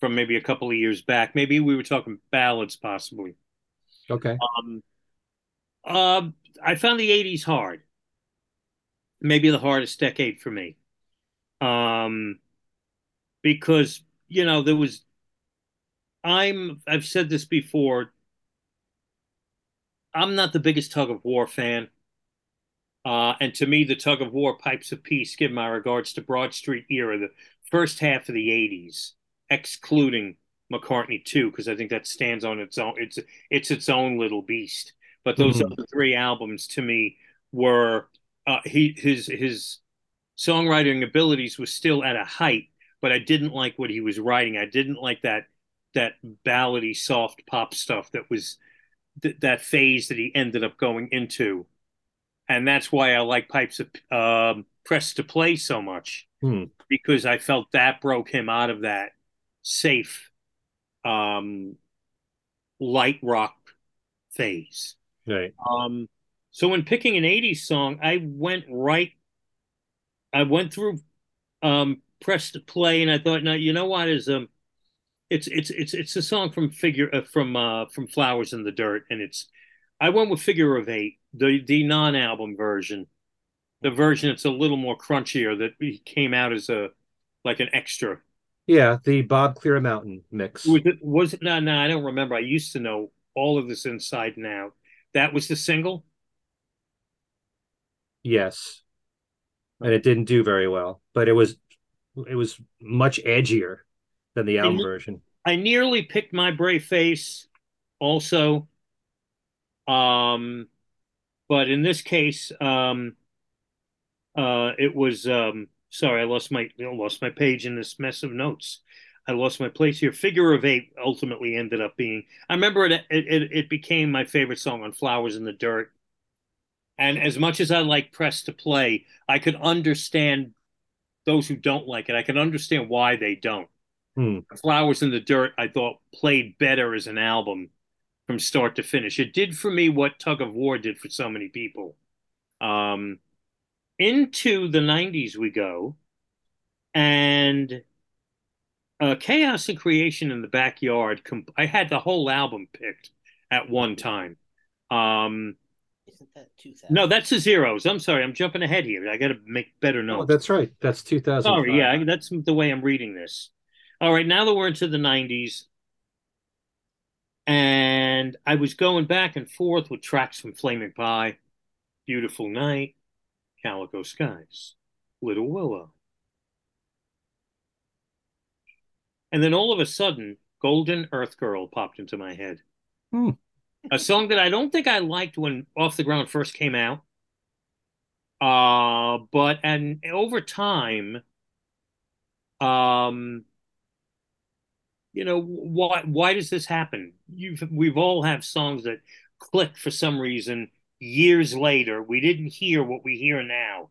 [SPEAKER 3] from maybe a couple of years back. Maybe we were talking ballads, possibly.
[SPEAKER 2] Okay.
[SPEAKER 3] Um, uh, I found the '80s hard. Maybe the hardest decade for me. Um, because you know there was. I'm. I've said this before. I'm not the biggest tug of war fan. Uh, and to me, the tug of war, Pipes of Peace, give my regards to Broad Street era, the first half of the 80s excluding McCartney too, because I think that stands on its own. It's it's its own little beast. But those mm-hmm. other three albums to me were uh, he his his songwriting abilities was still at a height, but I didn't like what he was writing. I didn't like that that ballady soft pop stuff that was th- that phase that he ended up going into, and that's why I like Pipes of um, Press to Play so much
[SPEAKER 2] hmm.
[SPEAKER 3] because I felt that broke him out of that safe um, light rock phase.
[SPEAKER 2] Right.
[SPEAKER 3] Um, so when picking an 80s song, I went right, I went through um, press to play, and I thought, now you know what is um, it's it's it's it's a song from figure uh, from uh, from Flowers in the Dirt, and it's I went with Figure of Eight, the the non-album version, the version that's a little more crunchier that came out as a like an extra
[SPEAKER 2] yeah, the Bob Clearmountain mix.
[SPEAKER 3] Was it? Was it? No, no, I don't remember. I used to know all of this inside and out. That was the single.
[SPEAKER 2] Yes, and it didn't do very well, but it was it was much edgier than the album I, version.
[SPEAKER 3] I nearly picked my brave face, also. Um, but in this case, um, uh, it was um Sorry, I lost my you know, lost my page in this mess of notes. I lost my place here. Figure of Eight ultimately ended up being. I remember it. It, it, it became my favorite song on Flowers in the Dirt. And as much as I like Press to Play, I could understand those who don't like it. I can understand why they don't.
[SPEAKER 2] Hmm.
[SPEAKER 3] Flowers in the Dirt, I thought played better as an album from start to finish. It did for me what Tug of War did for so many people. Um, into the 90s we go, and uh, Chaos and Creation in the Backyard. Comp- I had the whole album picked at one time. Um,
[SPEAKER 1] Isn't that 2000?
[SPEAKER 3] no, that's the zeros. I'm sorry, I'm jumping ahead here. I got to make better notes.
[SPEAKER 2] Oh, that's right. That's 2000.
[SPEAKER 3] Sorry, yeah, that's the way I'm reading this. All right, now that we're into the 90s, and I was going back and forth with tracks from Flaming Pie, Beautiful Night, Calico Skies, Little Willow. And then all of a sudden, Golden Earth Girl popped into my head.
[SPEAKER 2] Hmm.
[SPEAKER 3] A song that I don't think I liked when Off the Ground first came out. Uh, but and over time, um, you know, why why does this happen? You've we've all have songs that click for some reason years later. We didn't hear what we hear now.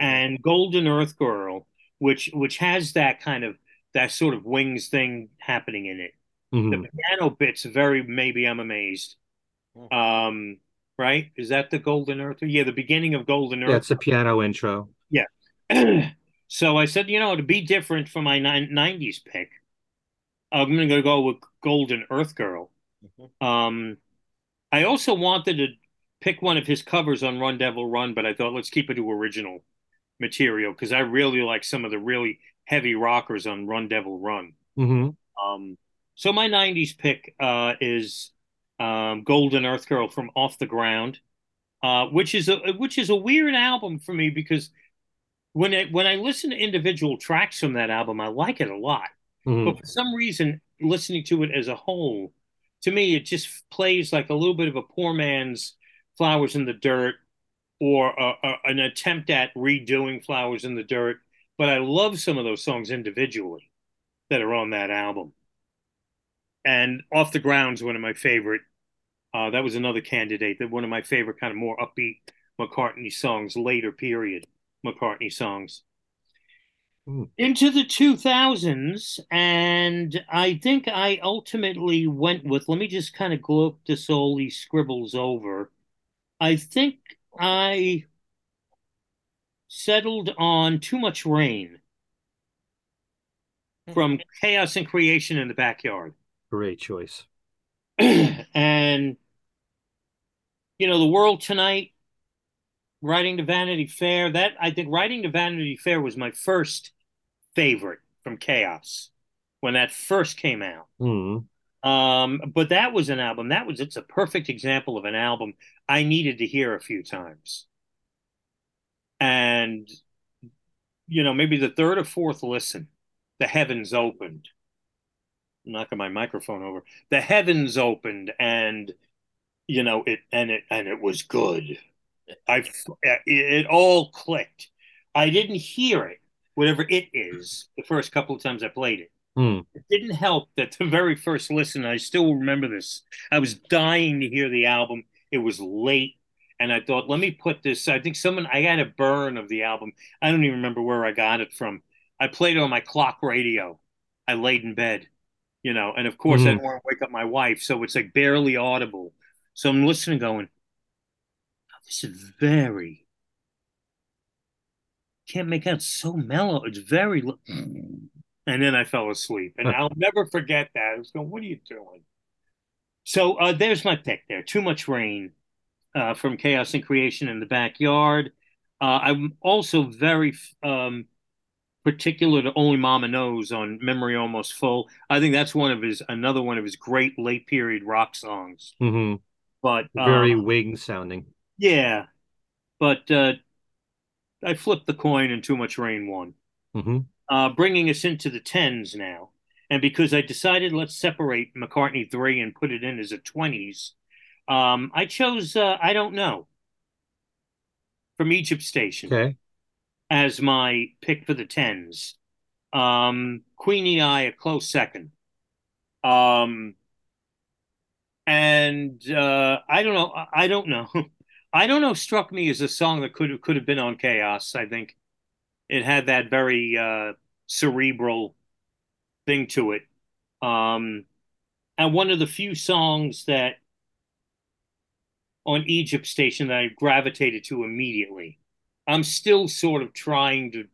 [SPEAKER 3] And Golden Earth Girl, which which has that kind of that sort of wings thing happening in it.
[SPEAKER 2] Mhm.
[SPEAKER 3] The piano bits very maybe I'm amazed. Um, right? Is that the Golden Earth? Yeah, the beginning of Golden Earth.
[SPEAKER 2] Yeah, it's a piano intro. Yeah.
[SPEAKER 3] So I said, you know, to be different from my nine, 90s pick, I'm going to go with Golden Earth Girl.
[SPEAKER 1] Mhm.
[SPEAKER 3] Um, I also wanted to pick one of his covers on Run Devil Run, but I thought let's keep it to original material because I really like some of the really heavy rockers on Run Devil Run.
[SPEAKER 2] hmm
[SPEAKER 3] Um, so my '90s pick uh, is um, Golden Earth Girl from Off the Ground, uh, which is a which is a weird album for me because when when I listen to individual tracks from that album, I like it a lot.
[SPEAKER 2] Hmm
[SPEAKER 3] But for some reason, listening to it as a whole, to me, it just plays like a little bit of a poor man's Flowers in the Dirt or a, a, an attempt at redoing Flowers in the Dirt. But I love some of those songs individually that are on that album. And Off the Ground's one of my favorite. Uh, that was another candidate that one of my favorite kind of more upbeat McCartney songs, later period McCartney songs Hmm. into the 2000s and i think i ultimately went with let me just kind of gloat this all these scribbles over. I think i settled on too much rain hmm. from chaos and creation in the backyard.
[SPEAKER 2] Great choice.
[SPEAKER 3] and you know the world tonight riding to vanity fair that i think riding to vanity fair was my first favorite from chaos when that first came out.
[SPEAKER 2] Hmm.
[SPEAKER 3] Um but that was an album that was it's a perfect example of an album i needed to hear a few times. And you know maybe the third or fourth listen the heavens opened. I'm knocking my microphone over. The heavens opened and you know it and it and it was good. I it all clicked. I didn't hear it whatever it is the first couple of times i played it.
[SPEAKER 2] Hmm.
[SPEAKER 3] it didn't help that the very first listen i still remember this. I was dying to hear the album. It was late and i thought let me put this i think someone i got a burn of the album. I don't even remember where i got it from. I played it on my clock radio. I laid in bed you know and of course i
[SPEAKER 2] Mhm.
[SPEAKER 3] didn't want to wake up my wife so it's like barely audible. So i'm listening going "Oh, this is very can't make out. So mellow. It's very lo-" and then i fell asleep and i'll never forget that. I was going what are you doing? So uh, there's my pick there. Too much rain uh, from chaos and creation in the backyard. Uh, i'm also very um, particular to only mama knows on memory almost full. I think that's one of his another one of his great late period rock songs.
[SPEAKER 2] Hmm
[SPEAKER 3] but
[SPEAKER 2] Very
[SPEAKER 3] uh,
[SPEAKER 2] wing sounding.
[SPEAKER 3] yeah. But uh, i flipped the coin and too much rain won
[SPEAKER 2] hmm
[SPEAKER 3] uh, bringing us into the tens now. And because I decided let's separate McCartney 3 and put it in as a 20s, um, I chose uh, I Don't Know from Egypt Station
[SPEAKER 2] Okay.
[SPEAKER 3] as my pick for the tens. Um, Queenie Eye, a close second. Um, and uh, I don't know. I- I don't know. I don't know. Struck me as a song that could have could have been on Chaos. I think it had that very uh, cerebral thing to it. Um, and one of the few songs that on Egypt Station that I gravitated to immediately. I'm still sort of trying to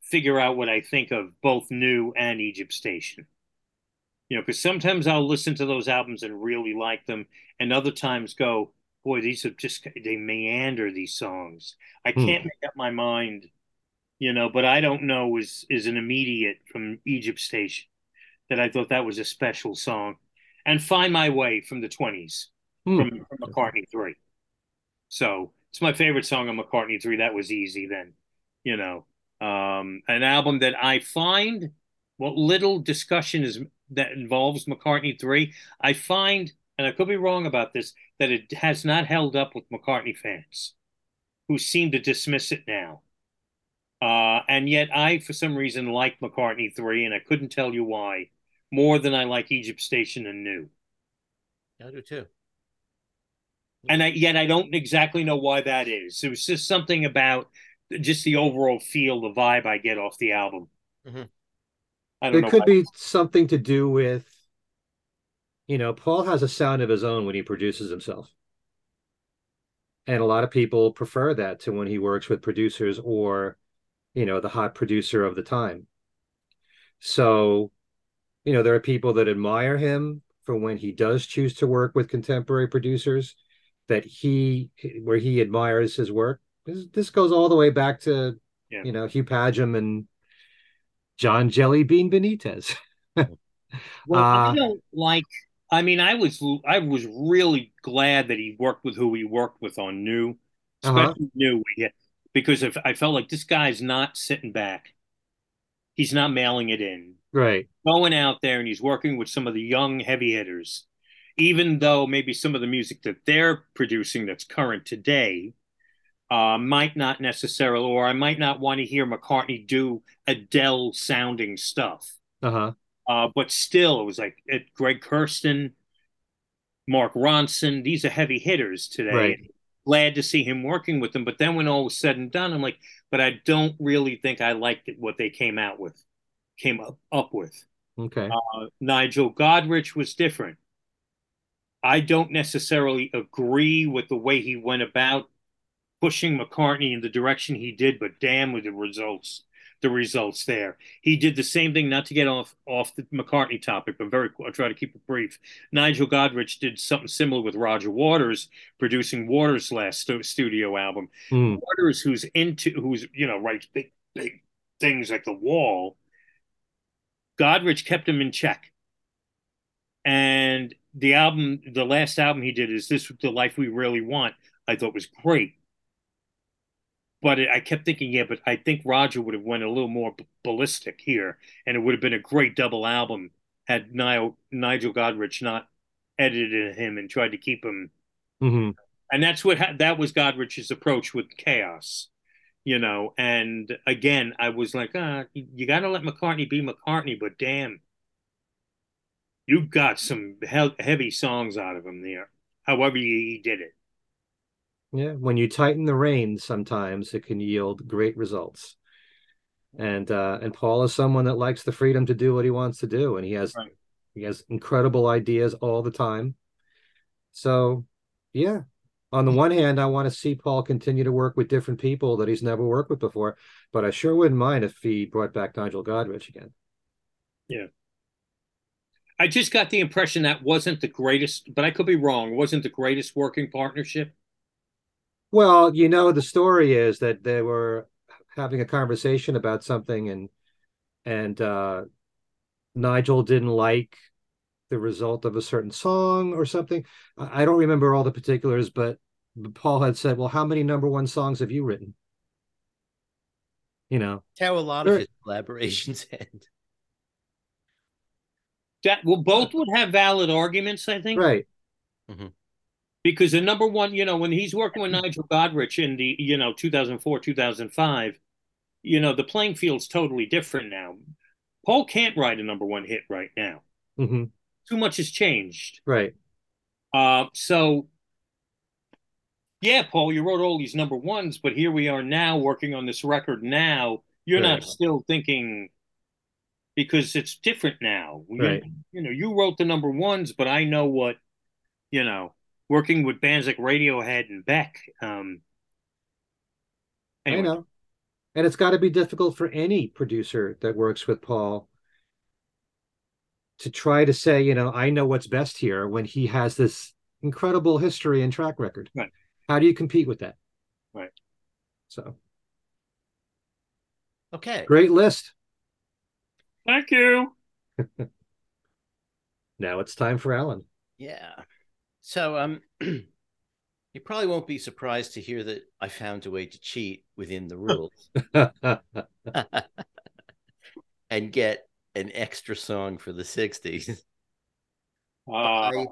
[SPEAKER 3] figure out what I think of both New and Egypt Station. You know, because sometimes I'll listen to those albums and really like them, and other times go, boy, these are just they meander these songs. I
[SPEAKER 2] Hmm.
[SPEAKER 3] can't make up my mind, you know, but I don't know is is an immediate from Egypt Station that I thought that was a special song. And Find My Way from the 20s
[SPEAKER 2] Hmm.
[SPEAKER 3] from, from McCartney 3. So it's my favorite song on McCartney 3. That was easy then, you know. Um, an album that I find what little discussion is that involves McCartney 3, I find, and I could be wrong about this, that it has not held up with McCartney fans who seem to dismiss it now. Uh, and yet I, for some reason, like McCartney 3, and I couldn't tell you why, more than I like Egypt Station and New.
[SPEAKER 1] I do too.
[SPEAKER 3] And I, yet I don't exactly know why that is. It was just something about just the overall feel, the vibe I get off the album.
[SPEAKER 1] Mhm.
[SPEAKER 3] I don't
[SPEAKER 2] It
[SPEAKER 3] know.
[SPEAKER 2] could
[SPEAKER 3] why.
[SPEAKER 2] be something to do with, you know, Paul has a sound of his own when he produces himself. And a lot of people prefer that to when he works with producers or, you know, the hot producer of the time. So, you know, there are people that admire him for when he does choose to work with contemporary producers that he where he admires his work. This, this goes all the way back to,
[SPEAKER 3] Yeah.
[SPEAKER 2] you know, Hugh Padgham and John Jelly Bean Benitez.
[SPEAKER 3] Well, I
[SPEAKER 2] Uh,
[SPEAKER 3] don't like. I mean, I was I was really glad that he worked with who he worked with on New,
[SPEAKER 2] Uh-huh.
[SPEAKER 3] especially New, because if I felt like this guy's not sitting back, he's not mailing it in,
[SPEAKER 2] Right.
[SPEAKER 3] going out there and he's working with some of the young heavy hitters, even though maybe some of the music that they're producing that's current today uh, might not necessarily, or I might not want to hear McCartney do Adele sounding stuff.
[SPEAKER 2] Uh-huh.
[SPEAKER 3] Uh, but still, it was like it, Greg Kurstin, Mark Ronson. These are heavy hitters today.
[SPEAKER 2] Right.
[SPEAKER 3] Glad to see him working with them. But then when all was said and done, I'm like, but I don't really think I liked it, what they came out with, came up, up with.
[SPEAKER 2] Okay.
[SPEAKER 3] Uh, Nigel Godrich was different. I don't necessarily agree with the way he went about pushing McCartney in the direction he did, but damn with the results, the results there. He did the same thing, not to get off off the McCartney topic, but very I'll try to keep it brief. Nigel Godrich did something similar with Roger Waters, producing Waters' last stu- studio album.
[SPEAKER 2] Hmm.
[SPEAKER 3] Waters, who's into who's you know writes big big things like The Wall. Godrich kept him in check. And the album, the last album he did, is this the life we really want? I thought was great, but it, I kept thinking, yeah, but I think Roger would have went a little more b- ballistic here, and it would have been a great double album had Nigel, Nigel Godrich not edited him and tried to keep him.
[SPEAKER 2] hmm
[SPEAKER 3] And that's what ha- that was Godrich's approach with Chaos, you know. And again, I was like, ah, you, you got to let McCartney be McCartney, but damn, you got some he- heavy songs out of him there. However, he, he did it.
[SPEAKER 2] Yeah. When you tighten the reins, sometimes it can yield great results. And uh and Paul is someone that likes the freedom to do what he wants to do, and he has
[SPEAKER 3] Right.
[SPEAKER 2] he has incredible ideas all the time. So, yeah. On the one hand, I want to see Paul continue to work with different people that he's never worked with before, but I sure wouldn't mind if he brought back Nigel Godrich again. Yeah.
[SPEAKER 3] I just got the impression that wasn't the greatest, but I could be wrong. Wasn't the greatest working partnership.
[SPEAKER 2] Well, you know, the story is that they were having a conversation about something and and uh Nigel didn't like the result of a certain song or something. I I don't remember all the particulars, but Paul had said, "Well, how many number one songs have you written?" You know,
[SPEAKER 1] That's how a lot
[SPEAKER 2] Sure.
[SPEAKER 1] of his collaborations end.
[SPEAKER 3] That well, both would have valid arguments, I think.
[SPEAKER 2] right?
[SPEAKER 3] Because the number one, you know, when he's working with Nigel Godrich in the, you know, 2004, 2005, you know, the playing field's totally different now. Paul can't write a number one hit right now.
[SPEAKER 2] hmm
[SPEAKER 3] Too much has changed.
[SPEAKER 2] Right.
[SPEAKER 3] Uh, so, yeah, Paul, you wrote all these number ones, but here we are now working on this record now you're
[SPEAKER 2] Right.
[SPEAKER 3] not still thinking because it's different now. You-
[SPEAKER 2] Right.
[SPEAKER 3] You, know, you wrote the number ones, but I know what, you know, working with bands like Radiohead and Beck. Um, anyway,
[SPEAKER 2] I know. And it's got to be difficult for any producer that works with Paul to try to say, you know, I know what's best here when he has this incredible history and track record.
[SPEAKER 3] Right.
[SPEAKER 2] How do you compete with that?
[SPEAKER 3] Right.
[SPEAKER 2] So
[SPEAKER 1] Okay.
[SPEAKER 2] great list.
[SPEAKER 3] Thank you.
[SPEAKER 2] Now it's time for Allan.
[SPEAKER 1] Yeah. So um you probably won't be surprised to hear that I found a way to cheat within the rules and get an extra song for the 60s
[SPEAKER 3] Uh,
[SPEAKER 1] by,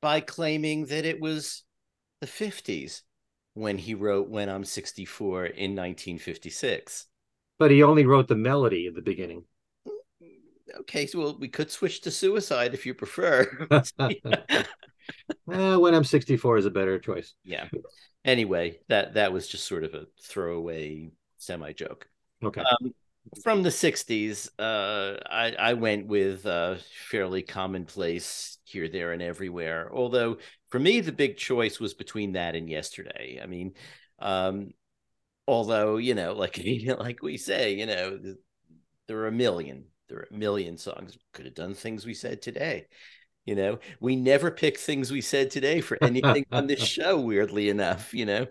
[SPEAKER 1] by claiming that it was the 50s when he wrote When I'm 64 in 1956.
[SPEAKER 2] but he only wrote the melody at the beginning.
[SPEAKER 1] Okay, so well, we could switch to Suicide if you prefer.
[SPEAKER 2] Eh, when I'm 64 is a better choice.
[SPEAKER 1] yeah. Anyway, that that was just sort of a throwaway semi joke.
[SPEAKER 2] Okay.
[SPEAKER 1] Um, from the 60s, uh, I, I went with uh, fairly commonplace here, there, and everywhere. Although for me, the big choice was between that and yesterday. I mean, um, although, you know, like, like we say, you know, there are a million, there are a million songs. Could have done things we said today. You know, we never pick things we said today for anything on this show, weirdly enough, you know.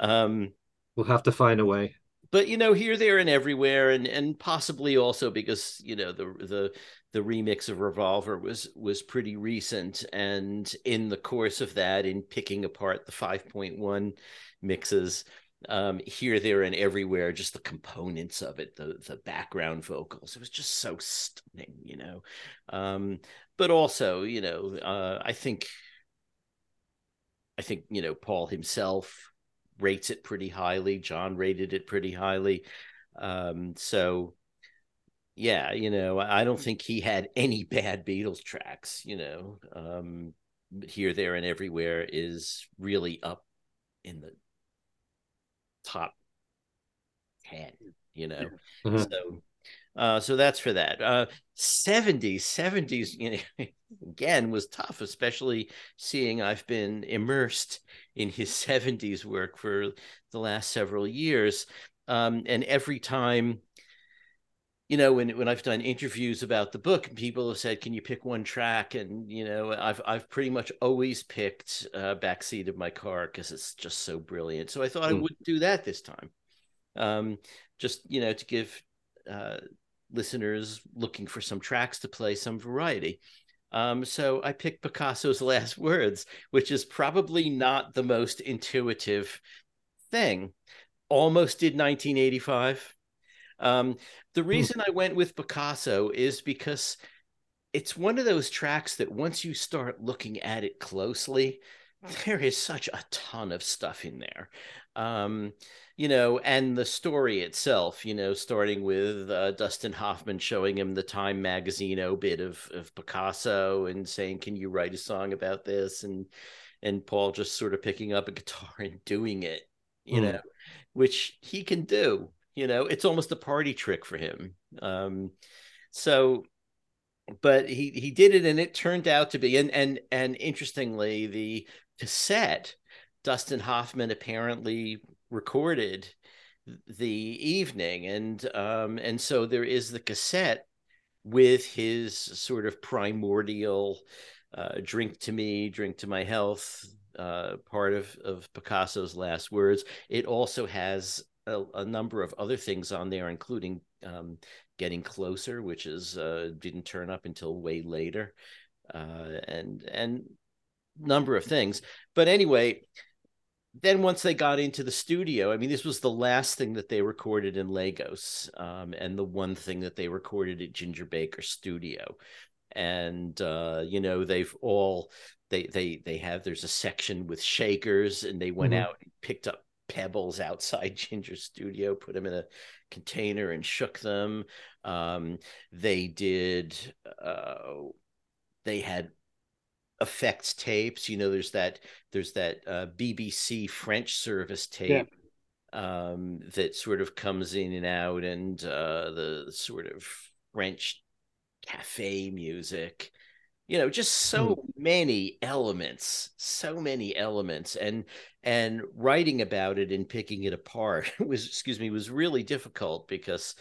[SPEAKER 1] Um,
[SPEAKER 2] We'll have to find a way.
[SPEAKER 1] but you know here there and everywhere and and possibly also because you know the the the remix of revolver was was pretty recent and in the course of that in picking apart the 5.1 mixes um here there and everywhere just the components of it the the background vocals it was just so stunning you know um but also you know uh i think i think you know paul himself rates it pretty highly. John rated it pretty highly. Um, so yeah, you know, I don't think he had any bad Beatles tracks, you know. Um, here, there, and everywhere is really up in the top 10, you know.
[SPEAKER 2] Mhm.
[SPEAKER 1] So uh, so that's for that. Uh, 70s, 70s, you know, again was tough, especially seeing I've been immersed in his 70s work for the last several years. Um, and every time, you know, when when I've done interviews about the book, people have said, "Can you pick one track?" And you know, I've I've pretty much always picked uh, "Backseat of My Car" because it's just so brilliant. So I thought I
[SPEAKER 2] Mm.
[SPEAKER 1] would do that this time, um, just you know, to give uh, listeners looking for some tracks to play some variety. Um, so I picked Picasso's Last Words, which is probably not the most intuitive thing. Almost did 1985. Um, the reason I went with Picasso is because it's one of those tracks that once you start looking at it closely, there is such a ton of stuff in there. Um, you know, and the story itself, you know, starting with uh, Dustin Hoffman showing him the Time magazine obit of of Picasso and saying, "Can you write a song about this?" and and Paul just sort of picking up a guitar and doing it, you
[SPEAKER 2] Hmm.
[SPEAKER 1] know, which he can do. You know, it's almost a party trick for him. Um, so but he he did it and it turned out to be and and and interestingly the cassette dustin hoffman apparently recorded the evening and um and so there is the cassette with his sort of primordial uh, drink to me drink to my health uh, part of of picasso's last words. It also has a, a number of other things on there including um, getting closer which is uh, didn't turn up until way later uh, and and number of things. But anyway then once they got into the studio i mean this was the last thing that they recorded in lagos um, and the one thing that they recorded at ginger baker studio and uh, you know they've all they they they have there's a section with shakers and they went
[SPEAKER 2] Mhm.
[SPEAKER 1] out and picked up pebbles outside ginger studio put them in a container and shook them um, they did uh, they had effects tapes you know there's that there's that uh, bbc french service tape um, that sort of comes in and out, and uh, the sort of French cafe music. You know, just so mm. many elements, so many elements, and and writing about it and picking it apart was, excuse me, was really difficult because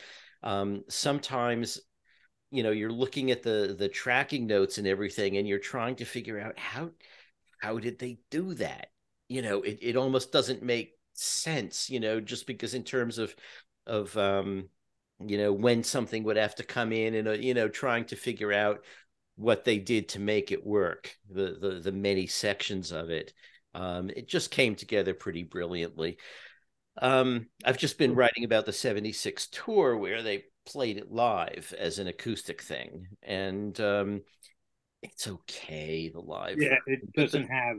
[SPEAKER 1] um, sometimes you know you're looking at the the tracking notes and everything and you're trying to figure out how how did they do that? You know it, it almost doesn't make sense you know just because in terms of of um you know when something would have to come in and uh, you know trying to figure out what they did to make it work the the, the many sections of it um it just came together pretty brilliantly. Um i've just been writing about the 76 tour where they played it live as an acoustic thing and um it's okay the live
[SPEAKER 3] yeah it doesn't have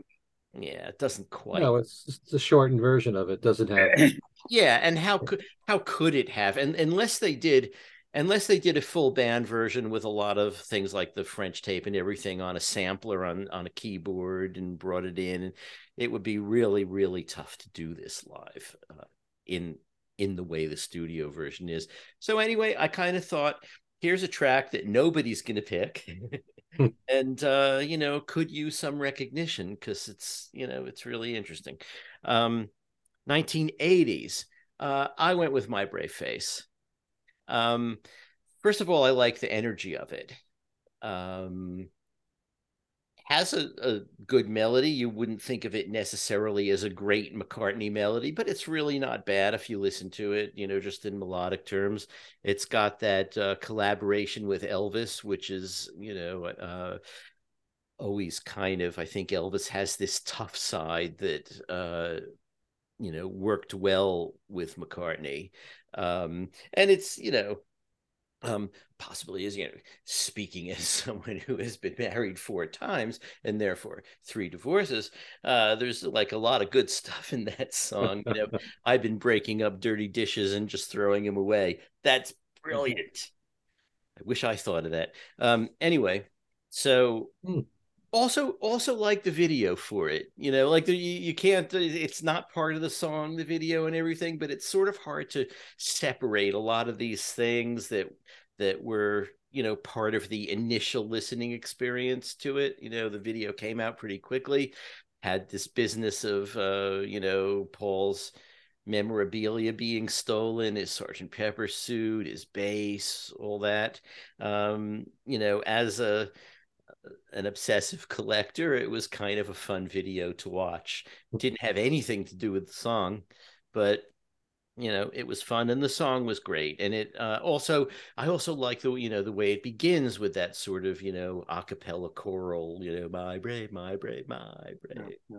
[SPEAKER 1] yeah it doesn't quite
[SPEAKER 2] no it's, it's a shortened version of it doesn't have
[SPEAKER 1] yeah and how could how could it have? And unless they did unless they did a full band version with a lot of things like the french tape and everything on a sampler on on a keyboard and brought it in it would be really really tough to do this live uh, in in the way the studio version is. So anyway, I kind of thought here's a track that nobody's going to pick. And uh, you know, could use some recognition because it's you know it's really interesting. Um, 1980s. Uh, I went with my brave face. Um, first of all, I like the energy of it. Um, has a, a good melody. You wouldn't think of it necessarily as a great McCartney melody, but it's really not bad if you listen to it, you know, just in melodic terms. It's got that uh, collaboration with Elvis, which is, you know, uh, always kind of, I think Elvis has this tough side that, uh, you know, worked well with McCartney. Um, and it's, you know, um, possibly is, you know, speaking as someone who has been married four times and therefore three divorces, uh, there's like a lot of good stuff in that song. You know, I've been breaking up dirty dishes and just throwing them away. That's brilliant. I wish I thought of that. Um, anyway, so mm. also also like the video for it. You know, like the, you, you can't. It's not part of the song, the video, and everything, but it's sort of hard to separate a lot of these things that that were you know part of the initial listening experience to it. You know the video came out pretty quickly had this business of uh you know paul's memorabilia being stolen his sergeant pepper suit his bass all that. Um you know as a an obsessive collector it was kind of a fun video to watch. Didn't have anything to do with the song but you know it was fun and the song was great and it uh, also i also like the you know the way it begins with that sort of you know a cappella choral you know my brave my brave my brave. yeah, yeah.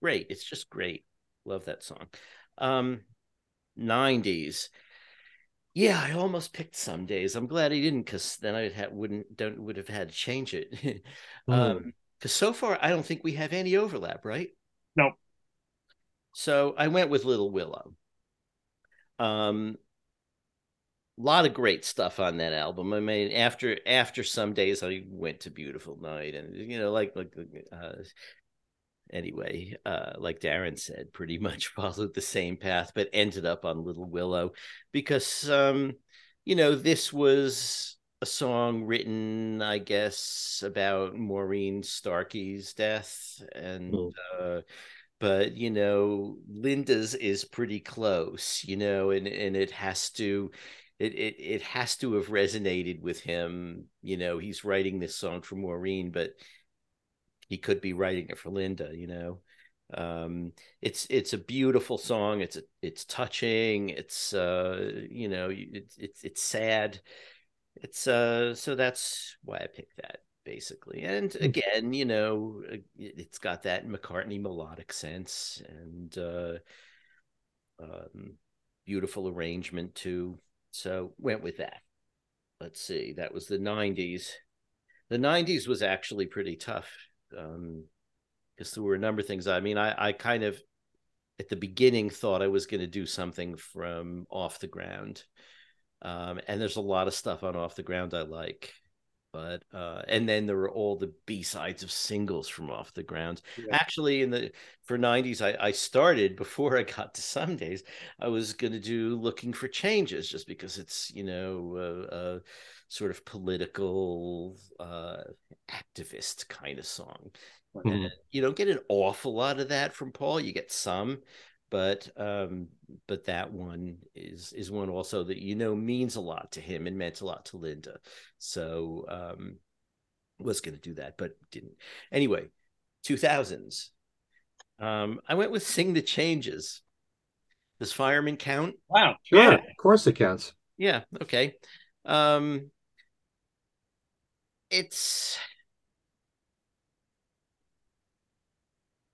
[SPEAKER 1] great it's just great. Love that song. Um 90s yeah i almost picked some days. I'm glad i didn't because then i had wouldn't don't would have had to change it. Mm. um because so far i don't think we have any overlap right?
[SPEAKER 3] No
[SPEAKER 1] so i went with little willow um, a lot of great stuff on that album. I mean, after after some days, I went to Beautiful Night, and you know, like like uh, anyway, uh, like Darren said, pretty much followed the same path, but ended up on Little Willow because um, you know this was a song written, I guess, about Maureen Starkey's death, and mm. uh, but you know linda's is pretty close you know and and it has to it, it it has to have resonated with him you know he's writing this song for maureen but he could be writing it for linda you know? Um it's it's a beautiful song it's it's touching it's uh you know it's it's it's sad. It's uh so that's why i picked that basically. And hmm. again, you know, uh, it's got that McCartney melodic sense and uh, um, beautiful arrangement too. So went with that. Let's see, that was the 90s. The 90s was actually pretty tough because um, there were a number of things. I mean, I, I kind of at the beginning thought I was going to do something from off the ground. Um, and there's a lot of stuff on off the ground I like but uh and then there were all the b-sides of singles from off the grounds
[SPEAKER 3] Yeah.
[SPEAKER 1] actually in the for 90s I, I started before i got to some days i was going to do looking for changes just because it's you know uh, uh sort of political uh activist kind of song
[SPEAKER 2] Mhm.
[SPEAKER 1] and you don't get an awful lot of that from paul you get some but um but that one is is one also that you know means a lot to him and meant a lot to linda so um was going to do that but didn't anyway 2000s um i went with sing the changes does fireman count
[SPEAKER 3] Wow.
[SPEAKER 2] Sure,
[SPEAKER 3] Yeah.
[SPEAKER 2] of course it counts.
[SPEAKER 1] yeah okay um it's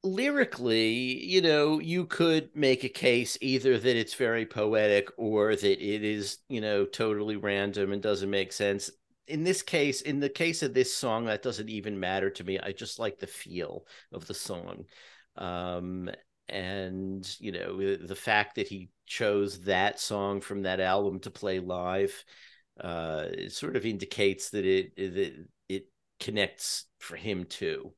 [SPEAKER 1] lyrically, you know, you could make a case either that it's very poetic or that it is, you know, totally random and doesn't make sense. In this case, in the case of this song, that doesn't even matter to me. I just like the feel of the song. Um, and, you know, the, fact that he chose that song from that album to play live uh, it sort of indicates that it that it connects for him too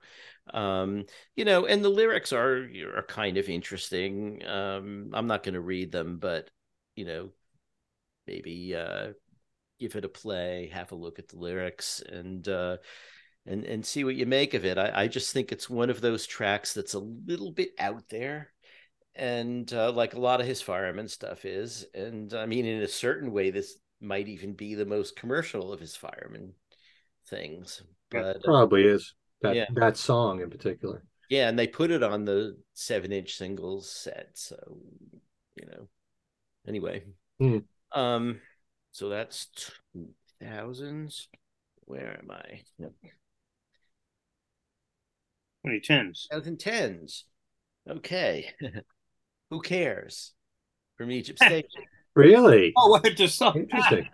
[SPEAKER 1] um you know and the lyrics are are kind of interesting. Um i'm not going to read them but you know maybe uh give it a play have a look at the lyrics and uh and and see what you make of it. I i just think it's one of those tracks that's a little bit out there and uh, like a lot of his fireman stuff is. And i mean in a certain way this might even be the most commercial of his fireman things but uh,
[SPEAKER 2] Probably is that
[SPEAKER 1] Yeah.
[SPEAKER 2] that song in particular.
[SPEAKER 1] yeah, and they put it on the seven inch singles set. So, you know. Anyway.
[SPEAKER 2] Hmm.
[SPEAKER 1] Um, so that's two thousands. Where am I? Yep.
[SPEAKER 3] 2010s.
[SPEAKER 1] 2010s. Okay. Who cares? From Egypt Station.
[SPEAKER 2] Really
[SPEAKER 3] Oh, what just saw
[SPEAKER 2] interesting.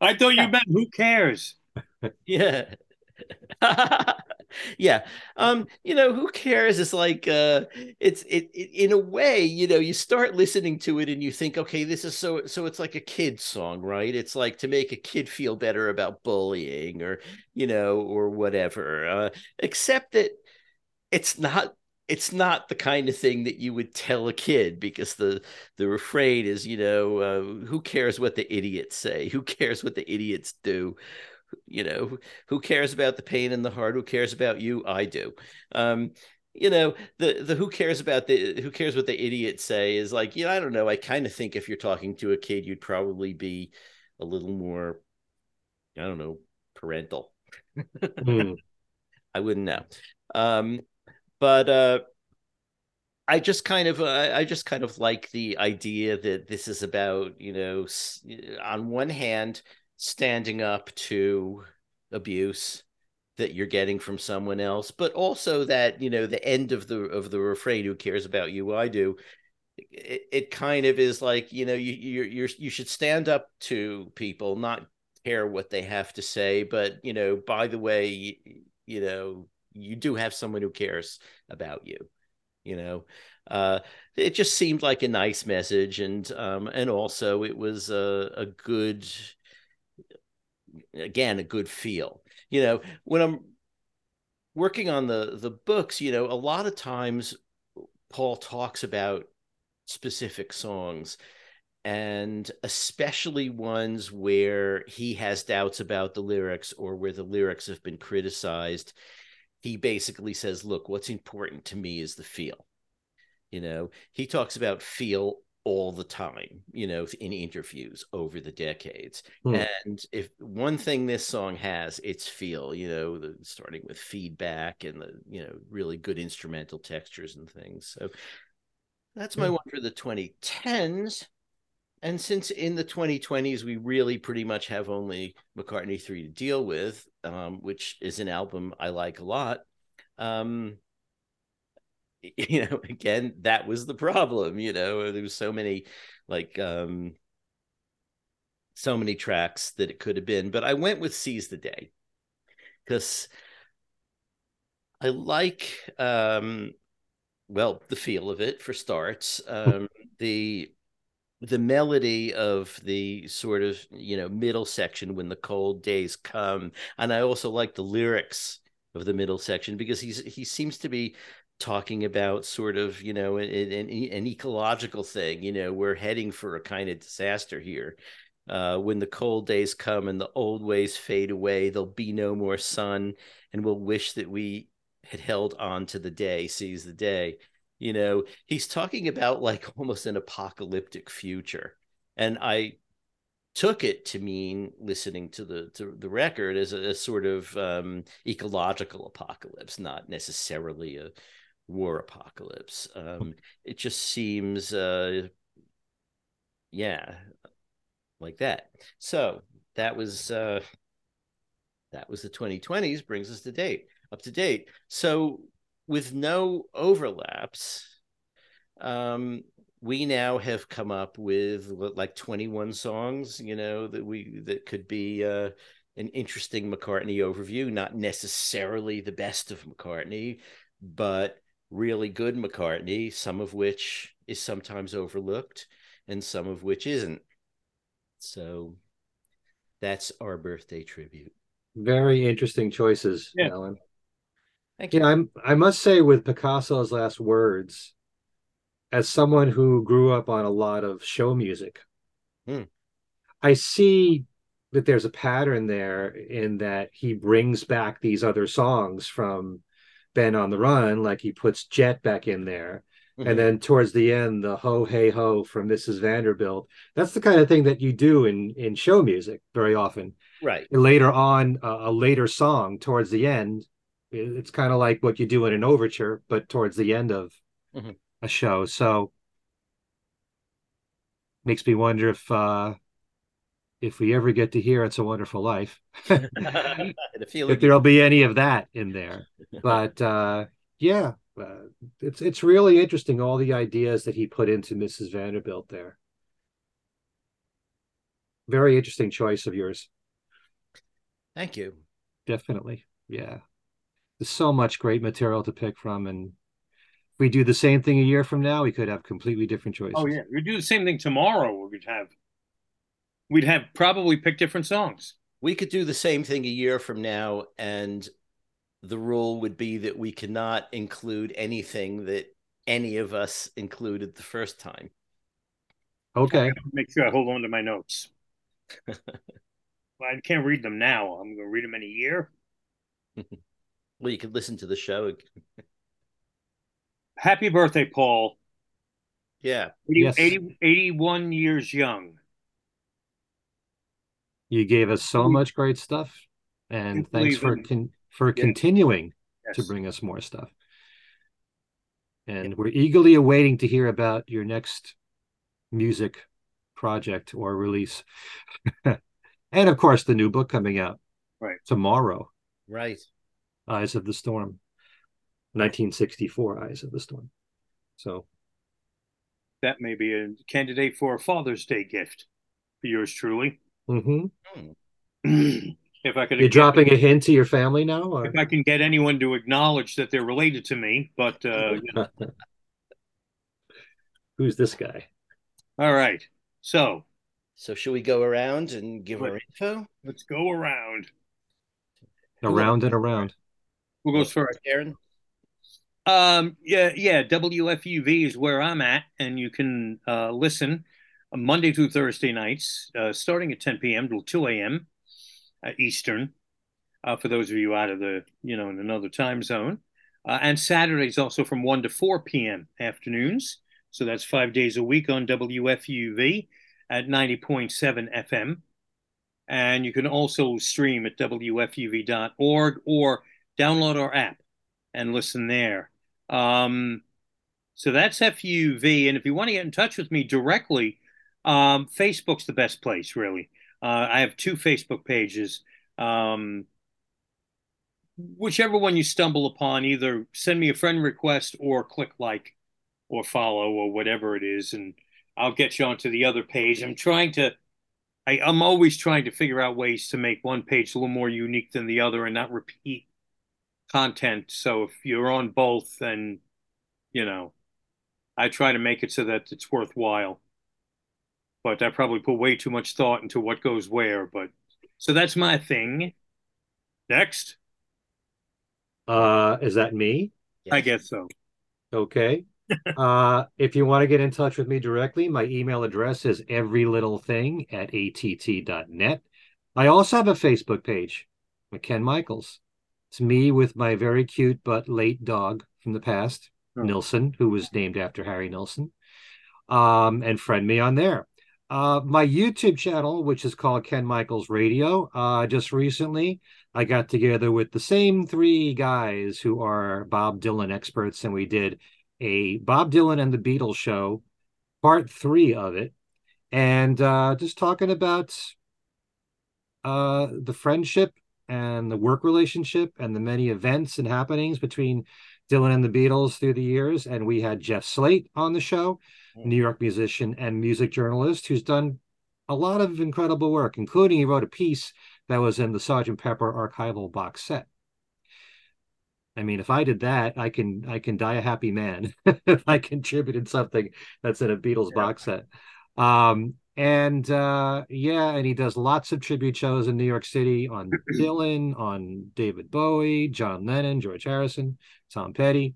[SPEAKER 3] I thought you meant who cares?
[SPEAKER 1] yeah. yeah um you know who cares? It's like uh it's it, it in a way you know you start listening to it and you think okay this is so so it's like a kid song right? It's like to make a kid feel better about bullying or you know or whatever uh except that it's not it's not the kind of thing that you would tell a kid because the the refrain is you know uh, who cares what the idiots say? Who cares what the idiots do you know who cares about the pain in the heart? Who cares about you? I do. Um you know the the who cares about the who cares what the idiots say is like you know i don't know. I kind of think if you're talking to a kid you'd probably be a little more i don't know parental.
[SPEAKER 2] Hmm.
[SPEAKER 1] I wouldn't know. Um, but uh, I just kind of, uh, I just kind of like the idea that this is about, you know, on one hand, standing up to abuse that you're getting from someone else, but also that, you know, the end of the of the refrain, "Who cares about you? I do." It, it kind of is like, you know, you you you're you should stand up to people, not care what they have to say, but you know, by the way, you, you know, you do have someone who cares about you. You know, uh, it just seemed like a nice message, and um, and also it was a a good, again, a good feel. You know, when I'm working on the the books, you know, a lot of times Paul talks about specific songs and especially ones where he has doubts about the lyrics or where the lyrics have been criticized he basically says look what's important to me is the feel you know he talks about feel all the time you know in interviews over the decades
[SPEAKER 2] Hmm.
[SPEAKER 1] and if one thing this song has it's feel you know the, starting with feedback and the you know really good instrumental textures and things so that's my
[SPEAKER 2] Hmm.
[SPEAKER 1] one for the 2010s and since in the 2020s we really pretty much have only mccartney 3 to deal with um, which is an album i like a lot um, you know again that was the problem you know there was so many like um so many tracks that it could have been but i went with seize the day. Because i like um well the feel of it for starts. Um the the melody of the sort of you know middle section when the cold days come and i also like the lyrics of the middle section because he's he seems to be talking about sort of you know an, an, an ecological thing you know we're heading for a kind of disaster here. Uh, when the cold days come and the old ways fade away there'll be no more sun and we'll wish that we had held on to the day seize the day. You know he's talking about like almost an apocalyptic future. And i took it to mean listening to the to the record as a, a sort of um, ecological apocalypse not necessarily a war apocalypse. Um, it just seems uh, yeah like that. So that was uh, that was the 2020s brings us to date up to date. So with no overlaps, um, we now have come up with like 21 songs, you know, that we that could be uh, an interesting McCartney overview, not necessarily the best of McCartney, but really good McCartney, some of which is sometimes overlooked and some of which isn't. So that's our birthday tribute.
[SPEAKER 2] Very interesting choices, yeah. Allan.
[SPEAKER 1] Thank you.
[SPEAKER 2] Yeah, I'm, I must say, with Picasso's last words, as someone who grew up on a lot of show music,
[SPEAKER 1] hmm.
[SPEAKER 2] I see that there's a pattern there in that he brings back these other songs from Band on the Run, like he puts Jet back in there. Mm-hmm. And then towards the end, the ho hey ho from Mrs. Vanderbilt. That's the kind of thing that you do in in show music very often.
[SPEAKER 1] Right.
[SPEAKER 2] Later on, uh, a later song towards the end it's kind of like what you do in an overture, but towards the end of
[SPEAKER 1] mm-hmm.
[SPEAKER 2] a show. So makes me wonder if uh if we ever get to hear "It's a Wonderful Life," if there'll be any of that in there. But uh, yeah, uh, it's it's really interesting all the ideas that he put into Mrs. Vanderbilt there. Very interesting choice of yours.
[SPEAKER 1] Thank you.
[SPEAKER 2] Definitely, yeah there's so much great material to pick from and if we do the same thing a year from now we could have completely different choices
[SPEAKER 3] oh yeah we do the same thing tomorrow We could have we'd have probably pick different songs
[SPEAKER 1] we could do the same thing a year from now and the rule would be that we cannot include anything that any of us included the first time
[SPEAKER 2] okay
[SPEAKER 3] make sure i hold on to my notes well, i can't read them now i'm going to read them in a year
[SPEAKER 1] Well, you could listen to the show.
[SPEAKER 3] Happy birthday, Paul.
[SPEAKER 1] Yeah.
[SPEAKER 3] 80, yes. 80, 81 years young.
[SPEAKER 2] You gave us so much great stuff. And thanks for con- for yes. continuing yes. to bring us more stuff. And we're eagerly awaiting to hear about your next music project or release. and of course, the new book coming out
[SPEAKER 3] right
[SPEAKER 2] tomorrow.
[SPEAKER 1] Right.
[SPEAKER 2] Eyes of the Storm, 1964 Eyes of the Storm. So
[SPEAKER 3] that may be a candidate for a Father's Day gift for yours truly.
[SPEAKER 2] Mm-hmm.
[SPEAKER 3] if I could,
[SPEAKER 2] you're dropping a hint to your family now. Or?
[SPEAKER 3] If I can get anyone to acknowledge that they're related to me, but uh, you know.
[SPEAKER 2] who's this guy?
[SPEAKER 3] All right, so.
[SPEAKER 1] So should we go around and give our info?
[SPEAKER 3] Let's go around.
[SPEAKER 2] Around and around.
[SPEAKER 3] Who goes first? Darren? Um, yeah, yeah. WFUV is where I'm at, and you can uh, listen Monday through Thursday nights, uh, starting at 10 p.m. till 2 a.m. Uh, Eastern. Uh, for those of you out of the, you know, in another time zone, uh, and Saturdays also from 1 to 4 p.m. afternoons. So that's five days a week on WFUV at 90.7 FM. And you can also stream at WFUV.org or download our app and listen there. Um, so that's FUV. And if you want to get in touch with me directly, um, Facebook's the best place, really. Uh, I have two Facebook pages. Um, whichever one you stumble upon, either send me a friend request or click like or follow or whatever it is, and I'll get you onto the other page. I'm trying to, I, am always trying to figure out ways to make one page a little more unique than the other and not repeat content. So if you're on both, then you know, I try to make it so that it's worthwhile. But I probably put way too much thought into what goes where. But so that's my thing. Next,
[SPEAKER 2] Uh, is that me?
[SPEAKER 3] I guess so.
[SPEAKER 2] Okay. uh, if you want to get in touch with me directly, my email address is everylittlething at att.net. I also have a Facebook page, Ken Michaels. It's me with my very cute but late dog from the past,
[SPEAKER 3] Oh.
[SPEAKER 2] Nilsson, who was named after Harry Nilsson. Um, and friend me on there. Uh, my YouTube channel, which is called Ken Michaels Radio, uh, just recently I got together with the same three guys who are Bob Dylan experts, and we did a Bob Dylan and the Beatles show, part three of it, and uh, just talking about uh, the friendship and the work relationship and the many events and happenings between Dylan and the Beatles through the years. And we had Jeff Slate on the show, New York musician and music journalist who's done a lot of incredible work, including he wrote a piece that was in the Sgt. Pepper archival box set. I mean, if I did that, I can I can die a happy man if I contributed something that's in a Beatles
[SPEAKER 3] Yeah.
[SPEAKER 2] box set. Um, and uh, yeah, and he does lots of tribute shows in New York City on Dylan, on David Bowie, John Lennon, George Harrison, Tom Petty.